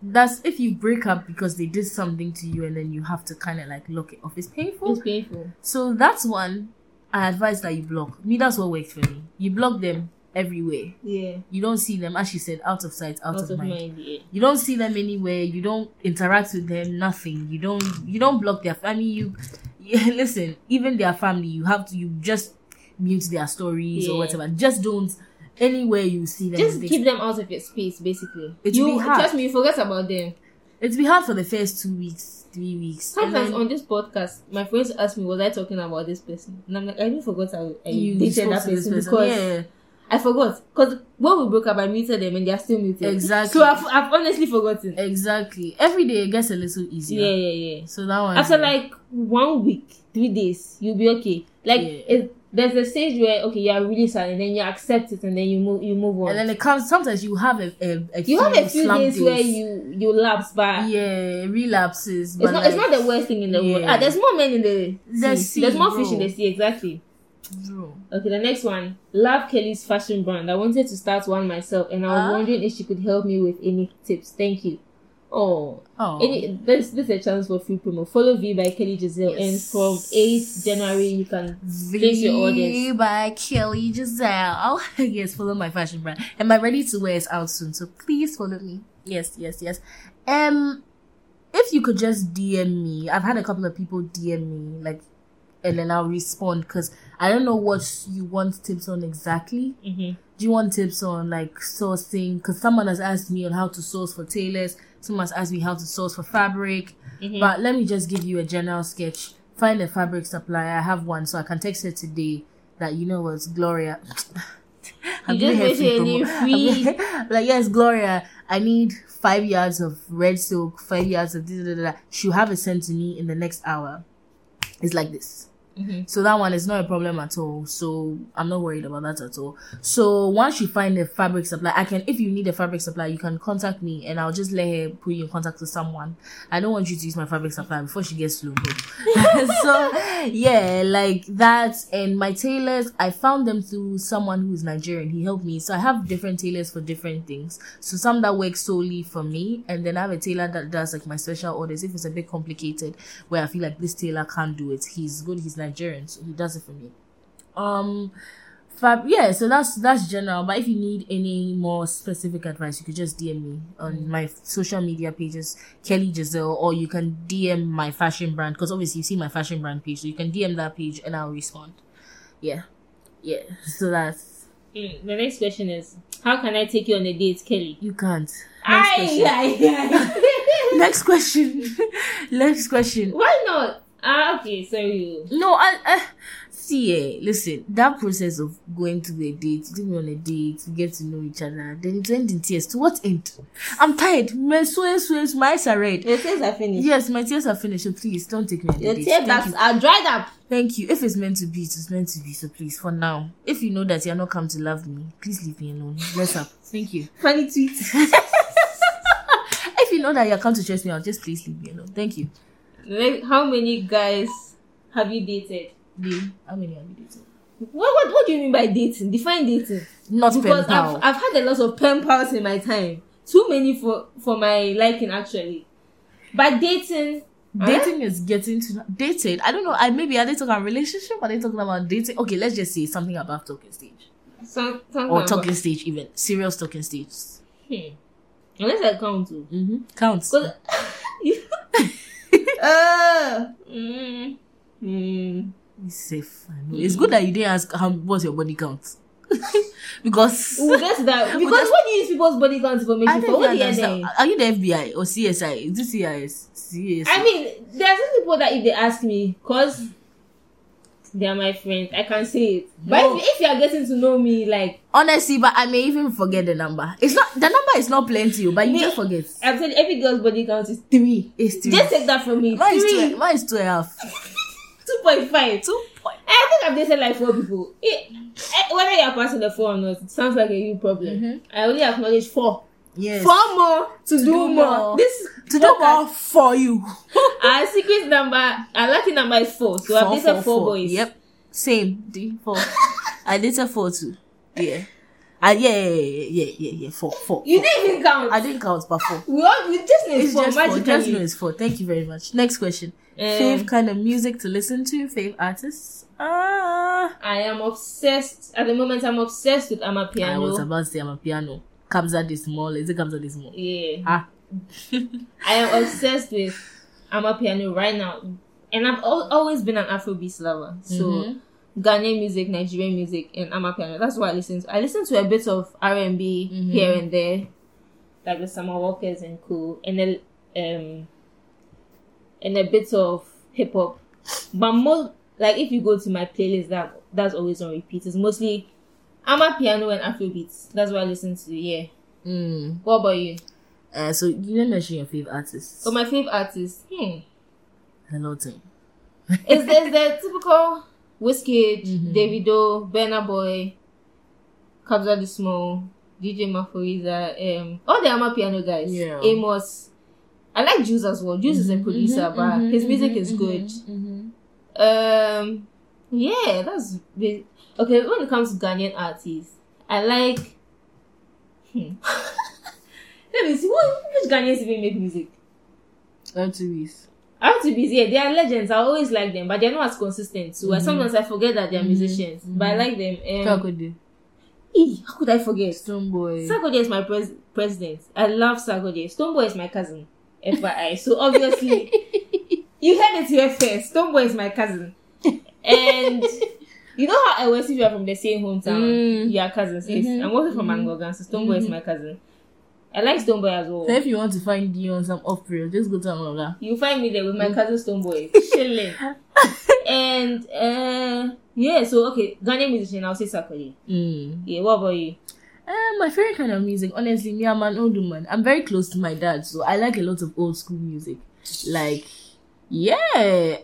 That's if you break up because they did something to you and then you have to kind of like lock it off. It's painful. it's painful. So that's one I advise that you block. Me, that's what worked for me. You block them everywhere. Yeah, You don't see them, as she said, out of sight, out, out of, of mind. mind. Yeah, You don't see them anywhere. You don't interact with them. Nothing. You don't. You don't block their family. You, [LAUGHS] yeah, listen. Even their family, you have to. You just mute their stories Yeah. or whatever. Just don't. Anywhere you see them, just they- keep them out of your space, basically. It you be hard. trust me, you forget about them. It's be hard for the first two weeks, three weeks. Sometimes then on this podcast, my friends ask me, "Was I talking about this person?" And I'm like, "I even forgot I, I you dated that person, person. because yeah, I forgot. Because when we broke up, I muted them, and they are still muted. Exactly. So I've, I've honestly forgotten. exactly. Every day it gets a little easier. Yeah, yeah, yeah. So that one. after like one week, three days, you'll be okay. Like Yeah. it, there's a stage where okay, you are really sad, and then you accept it, and then you move, you move on. and then it comes. Sometimes you have a a, a you have a few days, where you you lapse back. yeah relapses. It's not. like, it's not the worst thing in the world. Ah, there's more men in the The sea. sea, There's more bro. fish in the sea. Exactly. Bro. Okay, the next one. Love Kelly's fashion brand. I wanted to start one myself, and I was Ah. wondering if she could help me with any tips. Thank you. Oh, Oh. any this this is a chance for free promo. Follow V by Kelly Giselle, and from 8th January you can place your orders. by Kelly Giselle. [LAUGHS] yes, follow my fashion brand. And my ready to wear is out soon, so please follow me. Yes, yes, yes. Um, if you could just DM me, I've had a couple of people DM me, like, and then I'll respond because I don't know what you want tips on exactly. Mm-hmm. Do you want tips on like sourcing? Because someone has asked me on how to source for tailors. Someone has asked me how to source for fabric. Mhm. But let me just give you a general sketch. Find a fabric supplier. I have one, so I can text her today. That you know what, Gloria. [LAUGHS] I'm You just free a promo. free- [LAUGHS] like, yes, Gloria. I need five yards of red silk, five yards of this, da, da, da. She'll have it sent to me in the next hour. It's like this. Mhm. So that one is not a problem at all. So I'm not worried about that at all. So once you find a fabric supply, I can if you need a fabric supply, you can contact me and I'll just let her put you in contact with someone. I don't want you to use my fabric supply before she gets slow. [LAUGHS] [LAUGHS] so yeah, like that. And my tailors, I found them through someone who's Nigerian. He helped me. So I have different tailors for different things. So some that work solely for me, and then I have a tailor that does like my special orders. If it's a bit complicated, where I feel like this tailor can't do it, he's good. He's Nigerian, so he does it for me. Um, fab. Yeah. So that's that's general. But if you need any more specific advice, you could just DM me on my social media pages, Kelly Giselle, or you can DM my fashion brand because obviously you see my fashion brand page, so you can DM that page and I'll respond. Yeah, yeah. So that's Mm, The next question is, how can I take you on a date, Kelly? you can't. Next Aye, question. aye, aye. [LAUGHS] Next question. [LAUGHS] Next question. Why not? Ah, okay, sorry. No, I, I see. Eh, listen, that process of going to a date, taking on a date, to get to know each other, then it end in tears. To what end? I'm tired. My sweat, sweat, my eyes are red. Your tears are finished. Yes, my tears are finished. So please don't take me on a Your date. tear Thank you. are dried up. Thank you. If it's meant to be, it's meant to be. So please, for now, if you know that you're not come to love me, please leave me alone. Let's up. Thank you. Funny tweet. [LAUGHS] If you know that you're come to trust me out, just please leave me alone. Thank you. Like, how many guys have you dated? Lee, how many have you dated? What, what what do you mean by dating? Define dating. Not Because pen pal. I've, I've had a lot of pen pals in my time. Too many for for my liking actually. But dating, Dating is getting to dating. I don't know. I maybe are they talking about relationship? Are they talking about dating? Okay, let's just say something above talking stage some, something or about- talking stage, even serious talking stage. Hmm. Unless I count to. Mm-hmm. Counts. Uh, mm, mm. It's safe. I know. It's good that you didn't ask how what's your body count. [LAUGHS] because We'll get that. [LAUGHS] Because what do you use people's body count information for? What understand. Are you the FBI or CSI? Is it CIS? CSI. I mean, there are some people that if they ask me, cause they are my friends, I can say it. But if, if you are getting to know me, like honestly, but I may even forget the number. It's not the number is not plenty, oh, but you Me- just forget. I'm saying every girl's body count is three. It's three. Just take that from me. mine is three, two. Mine is two and a half. [LAUGHS] two point five. Two point. I think I've dated like four people. It, whether you are passing the four or not, it sounds like a you problem. Mhm. I only acknowledge four. Yes. Four more to, do, do more. more. This to do more for you. [LAUGHS] Our secret number, our lucky number is four. So I've dated four, boys. Yep. Same. D four. [LAUGHS] I dated four too. Yeah. Uh, yeah, yeah, yeah, yeah, yeah, yeah. Four, four. You didn't even count. I didn't count, but four. we all we just need It's four just four. Just know it's four. Thank you very much. Next question. Um, Fave kind of music to listen to? Fave artists? Ah. I am obsessed. At the moment, I'm obsessed with Amapiano. I was about to say I'm a piano. Kabza this small. Is it Kabza this small? Yeah. Ah. [LAUGHS] I am obsessed with Amapiano right now. And I've al- always been an Afrobeat lover. So Mhm. Ghanaian music, Nigerian music, and Amapiano. That's what I listen to. I listen to a bit of R and B Mhm. here and there, like the Summer Walkers and cool, and then um, and a bit of hip hop. But more like if you go to my playlist, that that's always on repeat. It's mostly Amapiano and Afrobeats. That's what I listen to. Yeah. Mm. What about you? Uh, so you didn't mention your favorite artists. So my favorite artist, hmm, Hello, team. [LAUGHS] is the, is the typical Wizkid, Mhm. Davido, Burna Boy, Kabza De Small, DJ Maphorisa, um, all the Amapiano guys. Yeah. Amos. I like Juice as well. Juice is a producer, but his music is good. Mm-hmm. Um, yeah, that's the- okay. When it comes to Ghanaian artists, I like. Hmm. [LAUGHS] Let me see. What, which Ghanaians even make music? RTVs. R2Bees, yeah, they are legends. I always like them, but they're not as consistent. So Mhm. sometimes I forget that they're Mhm. musicians, but I Mhm. like them. Um, Kakode. Eeh, how could I forget? Stonebwoy. Sarkodie is my pres- president. I love Sarkodie. Stonebwoy is my cousin. FYI. So obviously, [LAUGHS] you heard it here first. Stonebwoy is my cousin. And you know how I was if you are from the same hometown? Mm. You are cousins. Yes. Mhm. I'm also from Mhm. Angogan, so Stonebwoy is Mhm. my cousin. I like Stonebwoy as well. So if you want to find you on some off period, just go to Angola. You find me there with Mm. my cousin Stonebwoy, [LAUGHS] chilling. and uh, yeah, so okay, Ghanaian musician, I'll say Sarkodie. Mm. Yeah, what about you? Uh, my favorite kind of music, honestly, me, I'm an old woman. I'm very close to my dad, so I like a lot of old school music. Like, yeah,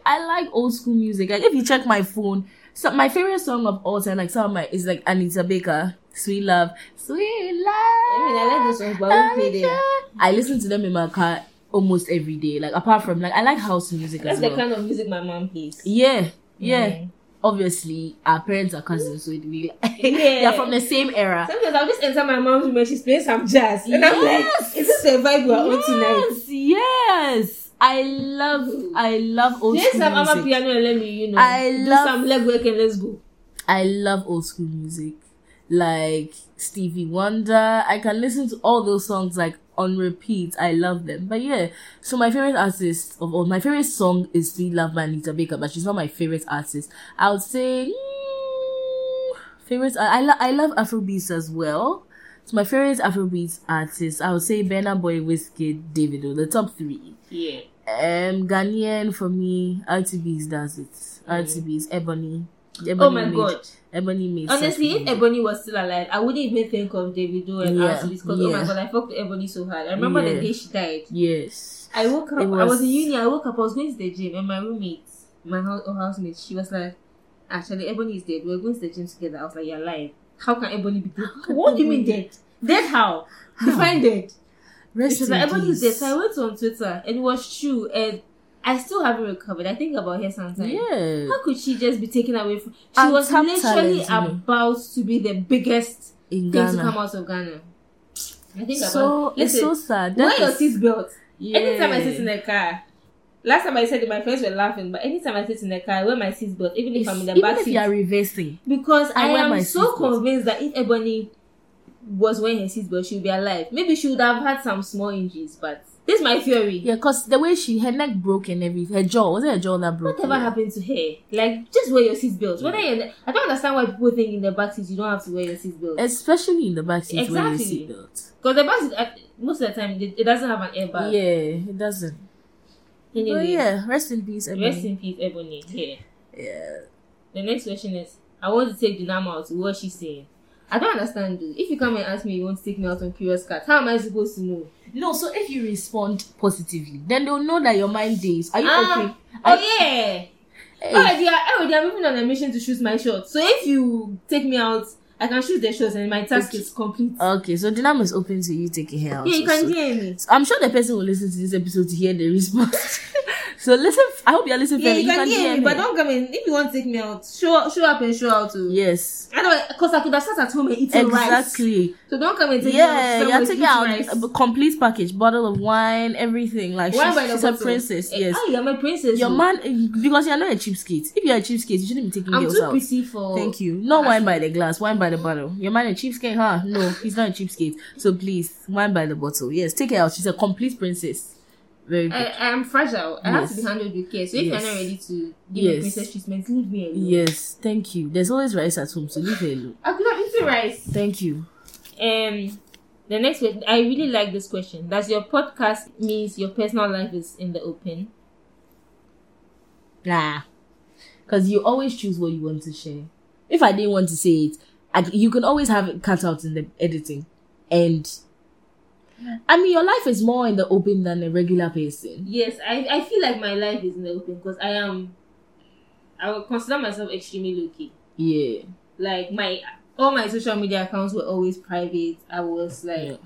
I like old school music. Like, if you check my phone, so my favorite song of all time, like some of my, is like Anita Baker, Sweet Love, Sweet Love. I mean, I like those songs, but I play them. I listen to them in my car almost every day. Like, apart from like, I like house music That's as the well. kind of music my mom plays. yeah, yeah. Mm. Obviously, our parents are cousins, so it be [LAUGHS] Yeah. they're from the same era. Sometimes I'll just enter my mom's room and she's playing some jazz. And I'm like, Yes. is this the vibe we're on tonight? Yes, yes. I love, I love old Play school ama music. piano and let me, you know, I do love- some leg work and let's go. I love old school music, like Stevie Wonder. I can listen to all those songs like on repeat. I love them. But yeah, so my favorite artist of all, my favorite song is "Sweet Love" by Anita Baker, but she's not my favorite artist. I would say mm, favorite. I I, lo- I love Afrobeats as well. So my favorite Afrobeats artist, I would say Burna Boy, Wizkid, Davido, the top three. Yeah. Um, Ghanaian for me, R2Bees does it. R2Bees, Ebony. Ebony Oh my made, god. Ebony made. Honestly, if. Ebony was still alive, I wouldn't even think of Davido and Yeah, yeah, because oh my god, I fucked Ebony so hard. I remember Yeah. the day she died. yes, I woke up. It I was was- in uni. I woke up. I was going to the gym, and my roommate, my house, housemate, she was like, "Actually, Ebony is dead. We're going to the gym together." I was like, "You're alive. How can Ebony be dead? what do you mean dead? Dead how? Define dead." Rest in like, "Ebony is dead." So I went on Twitter, and it was true. And I still haven't recovered. I think about her sometimes. Yeah, How could she just be taken away from? She And was literally talent, about to be the biggest in thing to come out of Ghana. I think So about. it's Listen, so sad. wear That your is- seatbelt. yeah. Anytime I sit in the car, last time I said it, my friends were laughing, but anytime I sit in the car, I wear my seatbelt, even if It's- I'm in the back seat. even if you are reversing, because I I, wear am so convinced that if Ebony was wearing her seatbelt, she would be alive. Maybe she would have had some small injuries, but This is my theory. Yeah, cause the way she her neck broke and everything, her jaw was it her jaw that broke? Whatever happened to her? Like, just wear your seatbelt. Whether you're, I don't understand why people think in the backseat you don't have to wear your seatbelt. Especially in the back seat Exactly. seat belt. Because the backseat, uh, most of the time, it, it doesn't have an airbag. Yeah, it doesn't. Anyway, But yeah, rest in peace, Ebony. rest in peace, Ebony. Yeah. Yeah. The next question is, I want to take Dynamo out. What she's saying. I don't understand, dude. If you come and ask me, you want to take me out on Curious Cat, how am I supposed to know? No, so if you respond positively, then they'll know that your mind days. Are you Ah, okay? Oh Are- yeah. Hey. Already, I already I'm moving on a mission to shoot my shot. So if you take me out, I can shoot the shots and my task Okay. is complete. Okay, so Dynamo is open to you taking her out. yeah, you can so- hear me. I'm sure the person will listen to this episode to hear the response. [LAUGHS] so listen, I hope you're listening. Yeah, fairly. you can, hear, me, but don't come in. If you want to take me out, show show up and show out too. Yes, I know, because I could have sat at home and eaten rice. exactly. So don't come and take Yeah, me out. you're somewhere taking out rice. a complete package, bottle of wine, everything. Like Why she's, she's a bottle? princess. Eh, Yes, Oh, you're my princess. your oh. man because you're not a cheapskate. If you're a cheapskate, you shouldn't be taking I'm girls too pretty for. Thank you. Not wine by the glass, wine by the bottle. Your man a cheapskate, huh? No, he's not a cheapskate. So please, wine by the bottle. Yes, take her out. She's a complete princess. Very good. I, am fragile. I have to be handled with care. So if Yes. you're not ready to give me princess treatment, leave me alone. yes, thank you. There's always rice at home, so leave her alone. I could have eaten rice. Thank you. Um, the next question, I really like this question. Does your podcast means your personal life is in the open? Nah. Because you always choose what you want to share. If I didn't want to say it, I, you can always have it cut out in the editing. And I mean, your life is more in the open than a regular person. Yes, I, I feel like my life is in the open because I am. I would consider myself extremely low key. Yeah. Like my all my social media accounts were always private. I was like Yeah.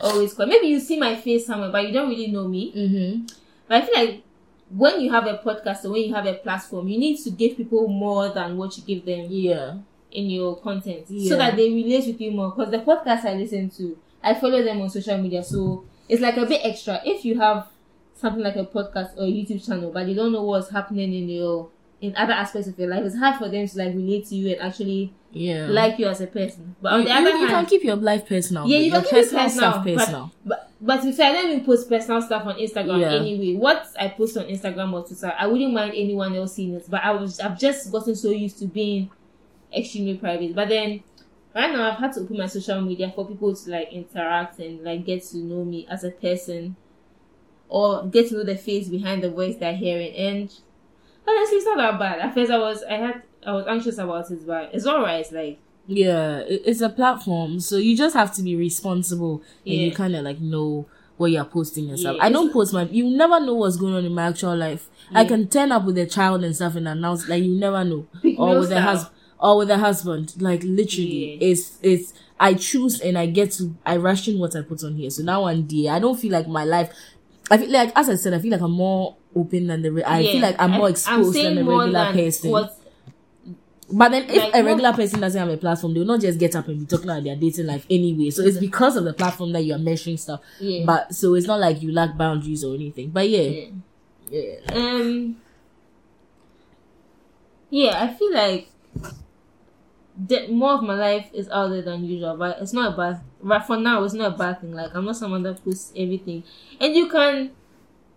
always quiet. Maybe you see my face somewhere, but you don't really know me. Mm-hmm. But I feel like when you have a podcast or when you have a platform, you need to give people more than what you give them Yeah. In your content Yeah. so that they relate with you more. Because the podcast I listen to, I follow them on social media, so it's like a bit extra. If you have something like a podcast or a YouTube channel, but you don't know what's happening in your in other aspects of your life, it's hard for them to like relate to you and actually Yeah. like you as a person. But on you, the other you, you can keep your life personal. yeah, you can keep it personal personal, stuff personal. But, but if I don't even post personal stuff on Instagram Yeah. anyway, what I post on Instagram or Twitter, I wouldn't mind anyone else seeing it. But I was I've just gotten so used to being extremely private. But then right now I've had to open my social media for people to like interact and like get to know me as a person or get to know the face behind the voice they're hearing. And honestly it's not that bad. At first I was I had I was anxious about it, but it's alright. Like Yeah, it's a platform, so you just have to be responsible and you kind of like know what you're posting yourself. Yeah, I don't post my. You never know what's going on in my actual life. I can turn up with a child and stuff and announce like you never know, or with a husband, or with a husband. Like literally, Yeah. it's it's. I choose and I get to. I ration what I put on here. So now one day, I don't feel like my life. I feel like, as I said, I feel like I'm more open than the. Re- I feel like I'm more exposed than a regular than person. what But then, if Like, a what- regular person doesn't have a platform, they will not just get up and be talking about their dating life anyway. So it's because of the platform that you are measuring stuff. Yeah. But so it's not like you lack boundaries or anything. But yeah, Yeah. yeah, Um. Yeah, I feel like the, more of my life is out there than usual, but it's not a bad. Right for now, it's not a bad thing. Like I'm not someone that posts everything, and you can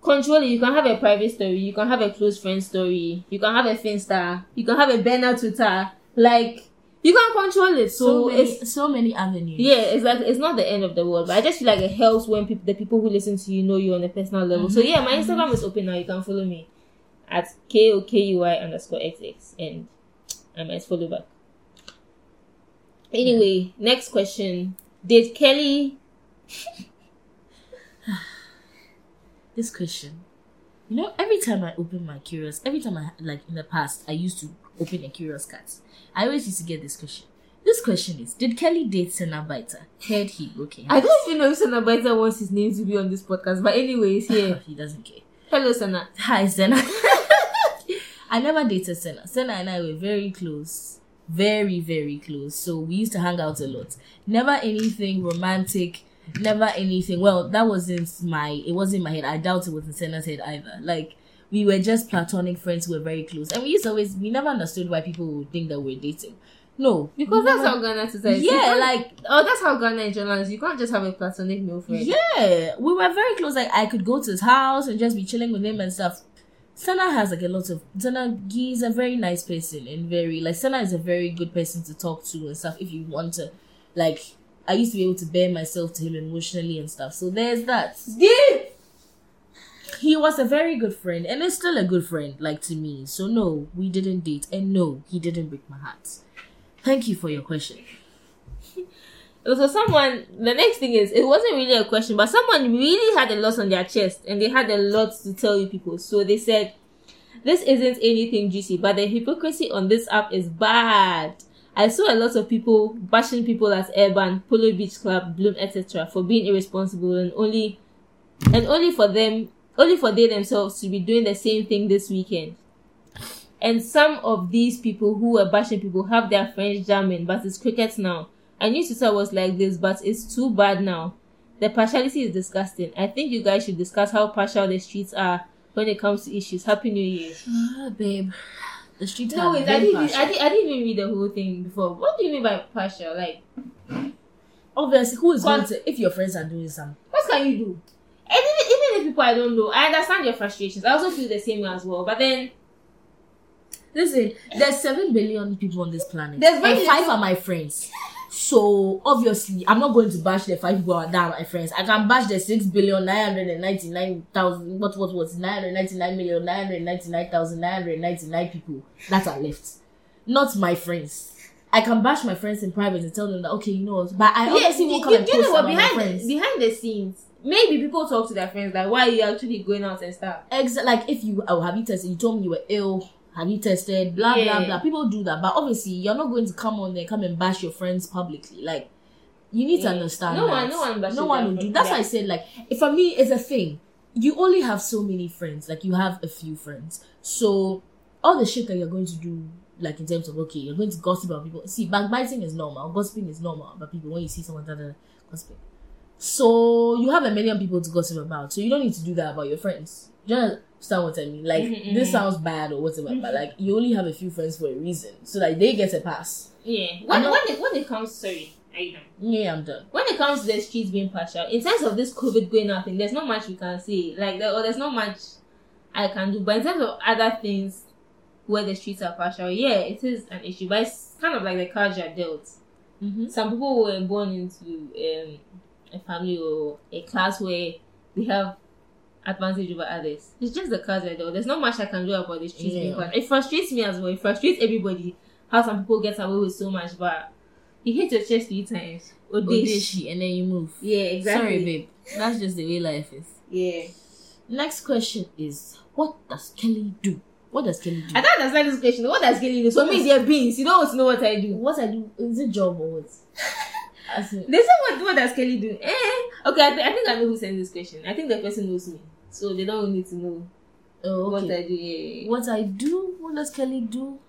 control it. You can have a private story. You can have a close friend story. You can have a Finsta. You can have a banner Twitter. Like you can control it. So, so many, it's so many avenues. yeah, it's like it's not the end of the world, but I just feel like it helps when people, the people who listen to you know you on a personal level. So mm-hmm. yeah, my Instagram is open now. You can follow me at k o k u i underscore x x, and I might follow back. Anyway, next question: Did Kelly? [SIGHS] This question, you know, every time I open my curious, every time I like in the past, I used to open a curious cat. I always used to get this question. This question is: Did Kelly date Senna Biter? Heard he broke her I don't even know if Sana Baita wants his name to be on this podcast, but anyways, here. [LAUGHS] he doesn't care. Hello, Sana. Hi, Senna. [LAUGHS] I never dated Senna. Senna and I were very close. Very, very close. So we used to hang out a lot. Never anything romantic. Never anything. Well, that wasn't my, it wasn't my head. I doubt it was in Senna's head either. Like, we were just platonic friends who were very close. And we used to always, we never understood why people would think that we're dating. No. Because that's how Ghana society. Yeah, like oh, that's how Ghana in general is. You can't just have a platonic male friend. Yeah, we were very close. Like I could go to his house and just be chilling with him and stuff. Sana has like a lot of Sana. He's a very nice person and very like Sana is a very good person to talk to and stuff. If you want to, like, I used to be able to bear myself to him emotionally and stuff. So there's that. Yeah. He was a very good friend and is still a good friend, like to me. So no, we didn't date, and no, he didn't break my heart. Thank you for your question. So someone, the next thing is, it wasn't really a question, but someone really had a lot on their chest and they had a lot to tell you people. So they said, this isn't anything juicy, but the hypocrisy on this app is bad. I saw a lot of people bashing people at Urban, Polo Beach Club, Bloom, etc. for being irresponsible and only, and only for them, only for they themselves to be doing the same thing this weekend. And some of these people who were bashing people have their friends jamming, but it's cricket now. I knew Twitter was like this, but it's too bad now. The partiality is disgusting. I think you guys should discuss how partial the streets are when it comes to issues. Happy New Year. Ah, babe, the streets No, have wait, I didn't, partial. I, didn't, I didn't even read the whole thing before. What do you mean by partial? Like, Obviously, who is going to if your friends are doing something? what can you do? And even, even if people I don't know, I understand your frustrations. I also feel the same as well. But then, Listen, there's seven billion people on this planet. There's and five little- are my friends. So obviously, I'm not going to bash the five people that are my friends. I can bash the six billion nine hundred and ninety nine thousand. What what was nine hundred ninety nine million nine hundred ninety nine thousand nine hundred ninety nine people that are left, not my friends. I can bash my friends in private and tell them that okay, you know, but I yeah, obviously won't come you, and you post know what? Behind, friends. the, behind the scenes, maybe people talk to their friends like, why are you actually going out and stuff? Exa- like if you oh have you tested you told me you were ill have you tested? Blah blah Yeah. blah. People do that but obviously you're not going to come on there come and bash your friends publicly. Like you need to understand No that. one- no one no one will do. that's why i said like for me it's a thing. You only have so many friends. Like you have a few friends. So all the shit that you're going to do like in terms of okay you're going to gossip about people. See backbiting is normal. Gossiping is normal. About people when you see someone that gossiping. So you have a million people to gossip about. So you don't need to do that about your friends. Do you understand what I mean? Like Mhm, this mhm. sounds bad or whatever, but like you only have a few friends for a reason, so that they get a pass. Yeah. When, not- when, it, when it comes, sorry, are you done? Yeah, I'm done. when it comes to the streets being partial, in terms of this COVID going up, thing, there's not much we can say. Like, there, or there's not much I can do. But in terms of other things where the streets are partial, yeah, it is an issue. But it's kind of like the cards you're dealt. Mm-hmm. Some people were born into um, a family or a class where they have advantage over others. It's just the cards you're. There's not much I can do about this being Yeah. It frustrates me as well. It frustrates everybody how some people get away with so much, but you hit your chest three times. Odesh. Odeshi, and then you move. Yeah, exactly. Sorry, babe. That's just the way life is. Yeah. Next question is, what does Kelly do? What does Kelly do? I thought that's like this question. What does Kelly do? So What me, does- they're beans. You don't want to know what I do. what I do is it job or what? [LAUGHS] They say what what does Kelly do? Eh. Okay, I, th- I think I know who sent this question. I think the person knows me. So they don't need to know oh, what. I do. Yeah. What I do? What does Kelly do?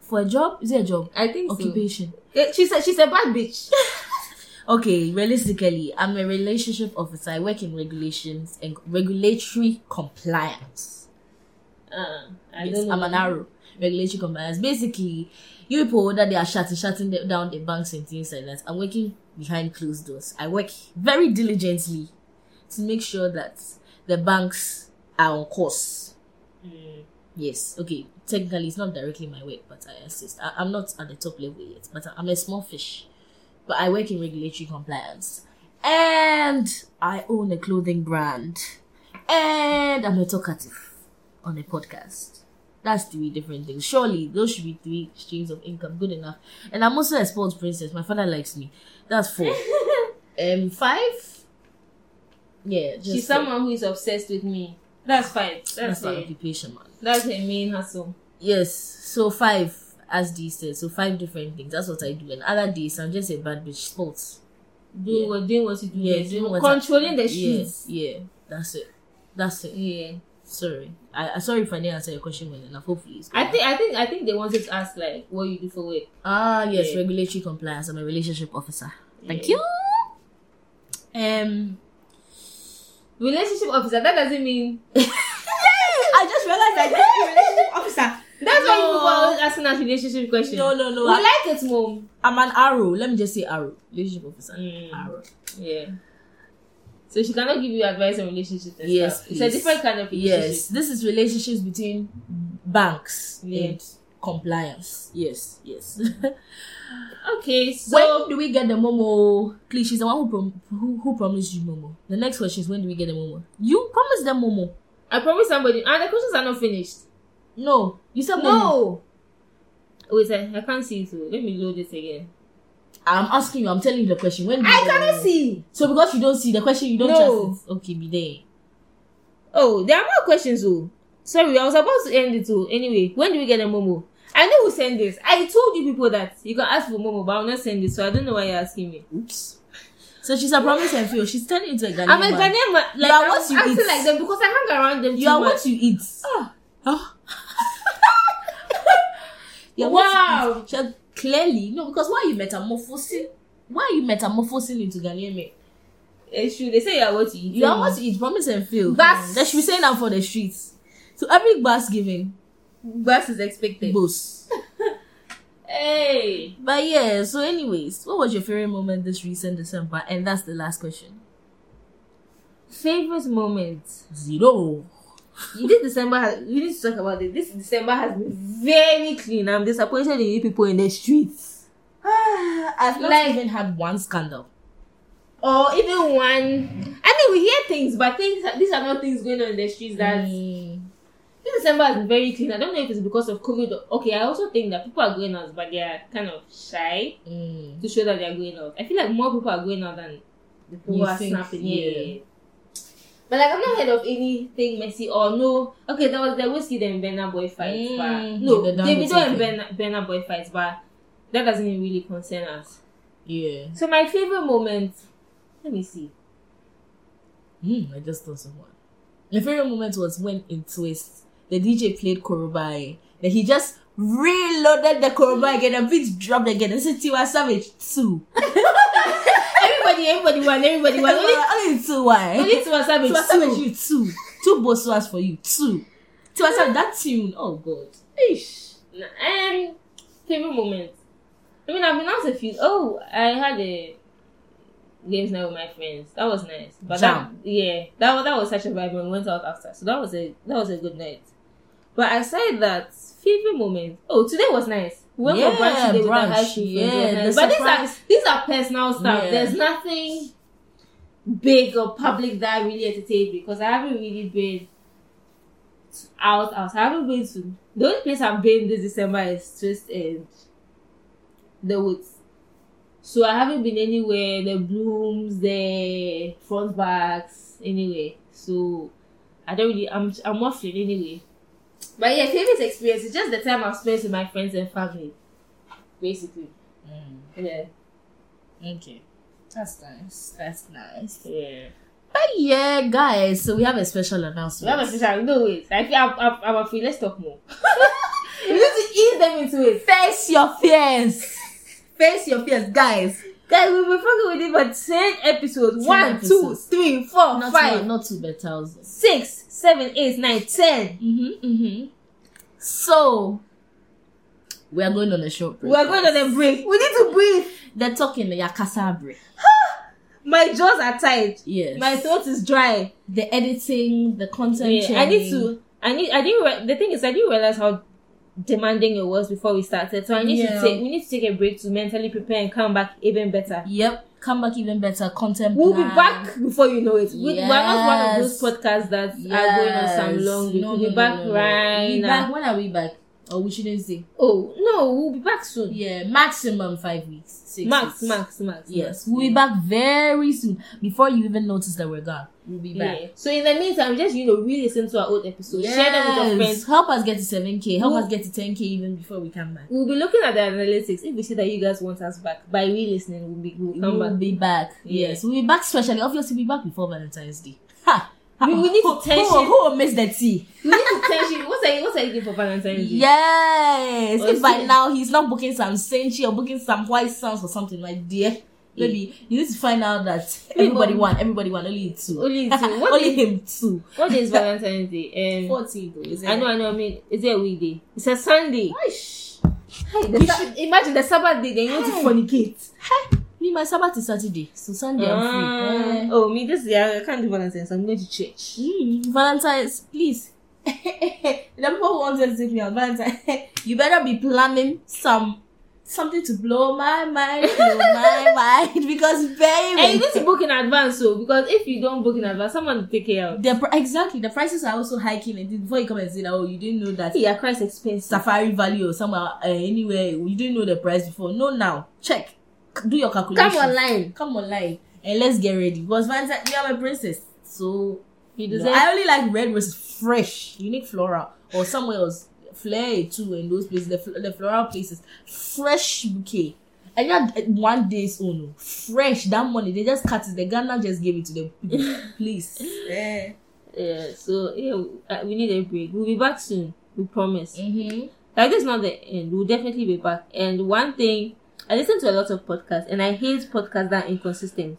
For a job? Is it a job? I think Occupation. so. Yeah, she's a, she's a bad bitch. [LAUGHS] Okay, realistically, I'm a relationship officer. I work in regulations and regulatory compliance. Uh, I Yes. I'm an arrow. Regulatory compliance. Basically, you people that they are shutting, shutting down the banks and things like that. I'm working behind closed doors. I work very diligently to make sure that the banks are on course. Mm. Yes, okay. Technically, it's not directly my work, but I assist. I, I'm not at the top level yet, but I'm a small fish. But I work in regulatory compliance. And I own a clothing brand. And I'm a talkative on a podcast. That's three different things. Surely those should be three streams of income. Good enough. And I'm also a sports princess. My father likes me. That's four. [LAUGHS] um, five? Yeah, just She's four. someone who is obsessed with me. That's fine. That's That's her. occupation, man. That's her main hustle. Yes, so five, as Dee said, so five different things. That's what I do. And other days, I'm just a bad bitch. Sports. Doing Yeah. what doing what you do. Yeah, doing what I- controlling the Yeah, yeah, that's it. That's it. Yeah. Sorry, I, I sorry if I didn't answer your question well enough. Hopefully, it's I think I think I think they wanted to ask like what you do for work. Ah, yes, Yeah. regulatory compliance. I'm a relationship officer. Thank you. Um, Relationship officer. That doesn't mean [LAUGHS] I just realized I relationship officer. That's why No. people. I was, asking us relationship questions. No, no, no. We I, like it, mom. I'm an arrow. Let me just say arrow. Relationship officer. Mm. Arrow. Yeah. So she cannot give you advice on relationships and Yes, stuff. It's a different kind of relationship. Yes, this is relationships between banks Yeah. Compliance. Yes, yes. [LAUGHS] Okay, so when do we get the momo? Please, she's the one who prom- who, who promised you momo. The next question is when do we get the momo? You promised them momo. I promised somebody and the questions are not finished. No, you said momo. No. Wait, I, I can't see it. So let me load this again. I'm asking you. I'm telling you the question. When do I cannot momo? see. So because you don't see the question, you don't No. trust it. Okay, be there. Oh, there are more questions. Oh, sorry, I was about to end it. Oh, anyway, when do we get a momo? I know who sent this. I told you people that you can ask for momo, but I'll not send it. So I don't know why you're asking me. Oops. So she's a promise and feel. She's turning into a Ghanaian. I'm a man. Ghanaian man. Like, You are I'm what you acting eat. like them because I hang around them You too are much. [LAUGHS] what you eat. Ah. Oh. You're Wow. You eat. She- Clearly, no, because why are you metamorphosing? Why are you metamorphosing into Ghanaian men? It's true. They say you are what you eat. You are what you eat, promise and feel. Bas- That should be saying that for the streets. So every bus giving, Bus is expected. boss. [LAUGHS] Hey. But yeah, so anyways, what was your favorite moment this recent December? And that's the last question. Favorite moment. Zero. This December, has, we need to talk about this. This December has been very clean. I'm disappointed in you people in the streets. [SIGHS] I've not even even had one scandal. Or even one. I mean, we hear things, but things these are not things going on in the streets that. Mm. This December has been very clean. I don't know if it's because of COVID. Or, okay, I also think that people are going out, but they are kind of shy Mm. to show that they are going out. I feel like more people are going out than the people You who are think, snapping. yeah. Yeah. But like, I've not heard of anything messy or no. Okay, there was the whiskey and Burna Boy fight, Mm, but no, yeah, Davido and. Burna, Burna Boy fights, but that doesn't really concern us. Yeah. So my favorite moment, let me see. Mm, I just thought of one. My favorite moment was when in Twist, the DJ played Koroba. Then he just reloaded the Koroba again, the beat dropped again. And said Tiwa Savage 2. [LAUGHS] Everybody, everybody won, everybody won. Only, Only two, why? only Tiwa Savage Tiwa Savage, two. you two. Two Boswas for you. Two. Tiwa Savage, that tune. Oh, God. Ish. Um, favorite moment. I mean, I've been out a few. Oh, I had a games night with my friends. That was nice. But Jam. that, yeah, that was that was such a vibe. when We went out after, so that was a that was a good night. But I aside that, favorite moment. Oh, today was nice. We went for brunch today with the high school friends. Yeah, nice. the But these are these are personal stuff. Yeah. There's nothing big or public that I really entertained because I haven't really been out out. I haven't been to the only place I've been this December is Twist and the Woods. So I haven't been anywhere, the blooms, the front backs, anyway. So I don't really I'm I'm waffling anyway. But yeah, favorite experience is just the time I've spent with my friends and family. Basically. Mm. Yeah. Okay. That's nice. That's nice. Yeah. But yeah, guys, so we have a special We announcement. have a special no wait. I feel I'm, I'm, I'm afraid. Let's talk more. [LAUGHS] we need to ease them into it. Face your fears. Face your fears, guys. Guys, we've been fucking with it for 10 episodes. 10 One, two, episodes. three, four, Not five, two, not two, but thousands. six, seven, eight, nine, ten. Mm-hmm, mm-hmm. So, we are going on a short break. We're going on a break. We need to breathe. They're talking the Yakasa break. My jaws are tight. Yes. My throat is dry. the editing, the content Yeah, I need to. I need. I didn't. Re- the thing is, I didn't realize how demanding it was before we started. So I need Yeah. to take. We need to take a break to mentally prepare and come back even better. Yep. Come back even better. Content. We'll be back before you know it. We, We're not one of those podcasts that are going on some long we'll no, be no, back no, no. right We'll be now. back. When are we back? Or we shouldn't say. Oh no, we'll be back soon. Yeah, maximum five weeks. Six Max, weeks. max, max. Yes, max. we'll be back very soon. Before you even notice that we're gone, we'll be back. Yeah. So in the meantime, just you know, re-listen to our old episodes. Share them with your friends. Help us get to 7k. Help We'll- us get to 10k even before we come back. We'll be looking at the analytics. If we see that you guys want us back by re-listening, we'll be we'll come we'll back. be back. Yeah. Yes, we'll be back specially. Obviously, we'll be back before Valentine's Day. Ha! We- [LAUGHS] we need to tension- Who, who will miss the tea? We need to tension. What's are you, what's are you doing for Valentine's Day? Yes. Oh, if by see. now he's not booking some Senchi or booking some White Sounds or something like dear. Maybe you need to find out that [LAUGHS] everybody People- won. Everybody won. Only two. Only two. [LAUGHS] Only is- him two. What day is Valentine's Day? Um, Fourteen though. Is it? I know, I know. I mean, is it a weekday? It's a Sunday. Aish. Hey, the Sa- should- imagine the Sabbath day, then you want to Hey. fornicate. Me, my Sabbath is Saturday, so Sunday I'm free. Eh. Oh, me, this year I can't do Valentine's. I'm going to church. Mm, Valentine's, please. the people who want to take me on Valentine's, [LAUGHS] you better be planning some something to blow my mind, blow my [LAUGHS] mind, because baby, And you need to book in advance, so because if you don't book in advance, someone will take care of. the pr- exactly the prices are also hiking. And before you come and say that, oh, you didn't know that Yeah, Christ expensive. Safari Valley or somewhere uh, anywhere you didn't know the price before. No, now check, do your calculation. Come online. come online, and let's get ready. Because Valentine, you are my princess, so You No, deserve. I only like red roses fresh, unique flora, or somewhere else. Flare too in those places, the, the floral places. Fresh bouquet. And not one day's own. Fresh, that money, they just cut it. The Ghana just gave it to them. [LAUGHS] Please. Eh. yeah, so yeah, uh, we need a break. We'll be back soon. We promise. Mm-hmm. Like this is not the end. We'll definitely be back. And one thing, I listen to a lot of podcasts, and I hate podcasts that are inconsistent.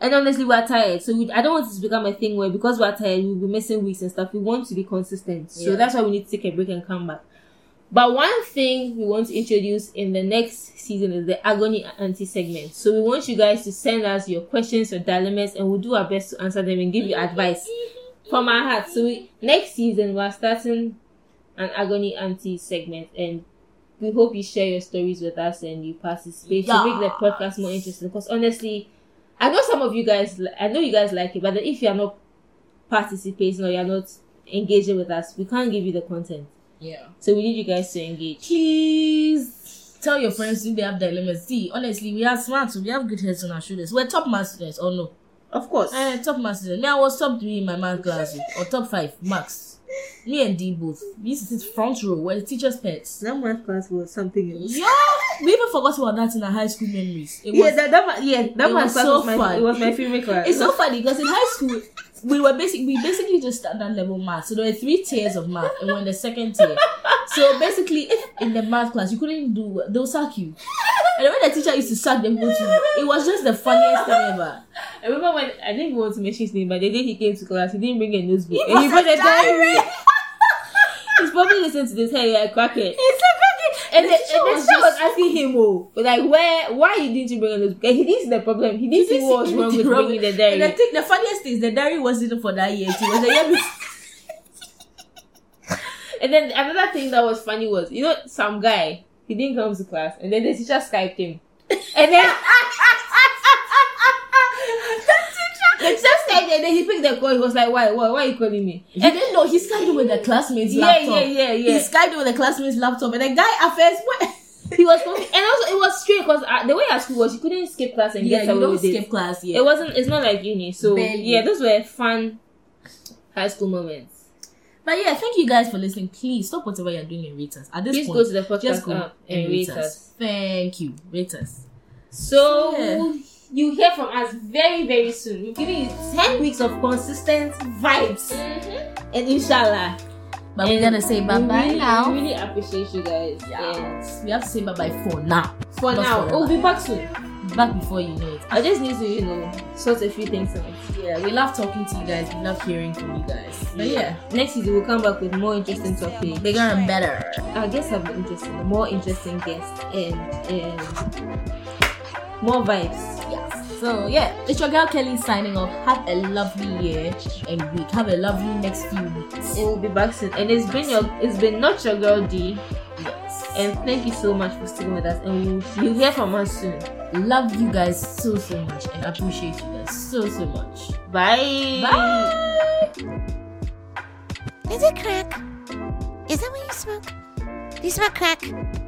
And honestly, we're tired, so we, I don't want it to become a thing where because we're tired, we'll be missing weeks and stuff. We want to be consistent, so Yeah. that's why we need to take a break and come back. But one thing we want to introduce in the next season is the agony aunty segment. So we want you guys to send us your questions, your dilemmas, and we'll do our best to answer them and give you advice from our heart. So we, next season we're starting an agony aunty segment, and we hope you share your stories with us and you participate to make the podcast more interesting. Because honestly, I know some of you guys, I know you guys like it, but if you are not participating or you're not engaging with us, we can't give you the content. Yeah. So we need you guys to engage. Please tell your friends if they have dilemmas. See, honestly, we are smart, so we have good heads on our shoulders. We're top math students, or no? Of course. Eh, top math students. Me, I was top three in my math class, or top five, max. Me and D both. We used to sit front row, where the teacher's pets. that math class was something else. Yeah, we even forgot about that in our high school memories. It was, Yeah, that, that yeah, that math was class so was my fun. it was my favorite class. it's so funny because in high school we were basic we basically just standard level math. So there were three tiers of math, and we're in the second tier. So basically, if in the math class you couldn't do, they'll sack you. And when the teacher used to sack them, it was just the funniest thing ever. I remember when I didn't want to mention his name, but the day he came to class, he didn't bring a notebook. He and he brought a diary. [LAUGHS] He's probably listening to this. Hey, I crack it. It's And the, teacher and the was was asking him, oh, but like, where, why you didn't you bring a notebook? And he didn't see the problem. He didn't see didn't what was wrong with wrong bringing the And diary. the thing, the funniest thing is the diary wasn't for that year. It was the year before. [LAUGHS] And then another thing that was funny was, you know, some guy, he didn't come to class, and then the teacher Skyped him. And then [LAUGHS] and then he picked the call. He was like, why, why, why are you calling me? He didn't know. He Skyped it with the classmate's Yeah, laptop. yeah, yeah, yeah. He Skyped it with the classmate's laptop, and the guy at first went. [LAUGHS] He was confused. and also it was straight because uh, the way at school was you couldn't skip class and Yeah, get you away with skip it. class. Yeah. It wasn't. It's not like uni. So Barely. yeah, those were fun high school moments. But yeah, thank you guys for listening. Please stop whatever you're doing and rate us. At this Please point, go to the podcast just go and, and rate rate us. us. Thank you. Rate us. So Yeah. You hear from us very very soon. We're giving you ten weeks of consistent vibes, and inshallah. But we're gonna say bye we bye really, now. We really appreciate you guys. And Yeah. We have to say bye bye for now. for Not now, forever. we'll be back soon. Back before you know it. I just need to you know sort a few things out. Yeah, we love talking to you guys. We love hearing from you guys. But yeah, Next season we'll come back with more interesting topics. bigger and better. our guests have been interesting, more interesting guests, and um, more vibes. Yes. So yeah, it's your girl Kelly signing off. Have a lovely year and week. Have a lovely next few weeks. And we'll be back soon. And it's been your, it's been not your girl D. Yes. And thank you so much for sticking with us. And we'll, you'll hear from us soon. love you guys so so much and appreciate you guys so so much. Bye. Bye. Is it crack? Is that what you smoke? Do you smoke crack?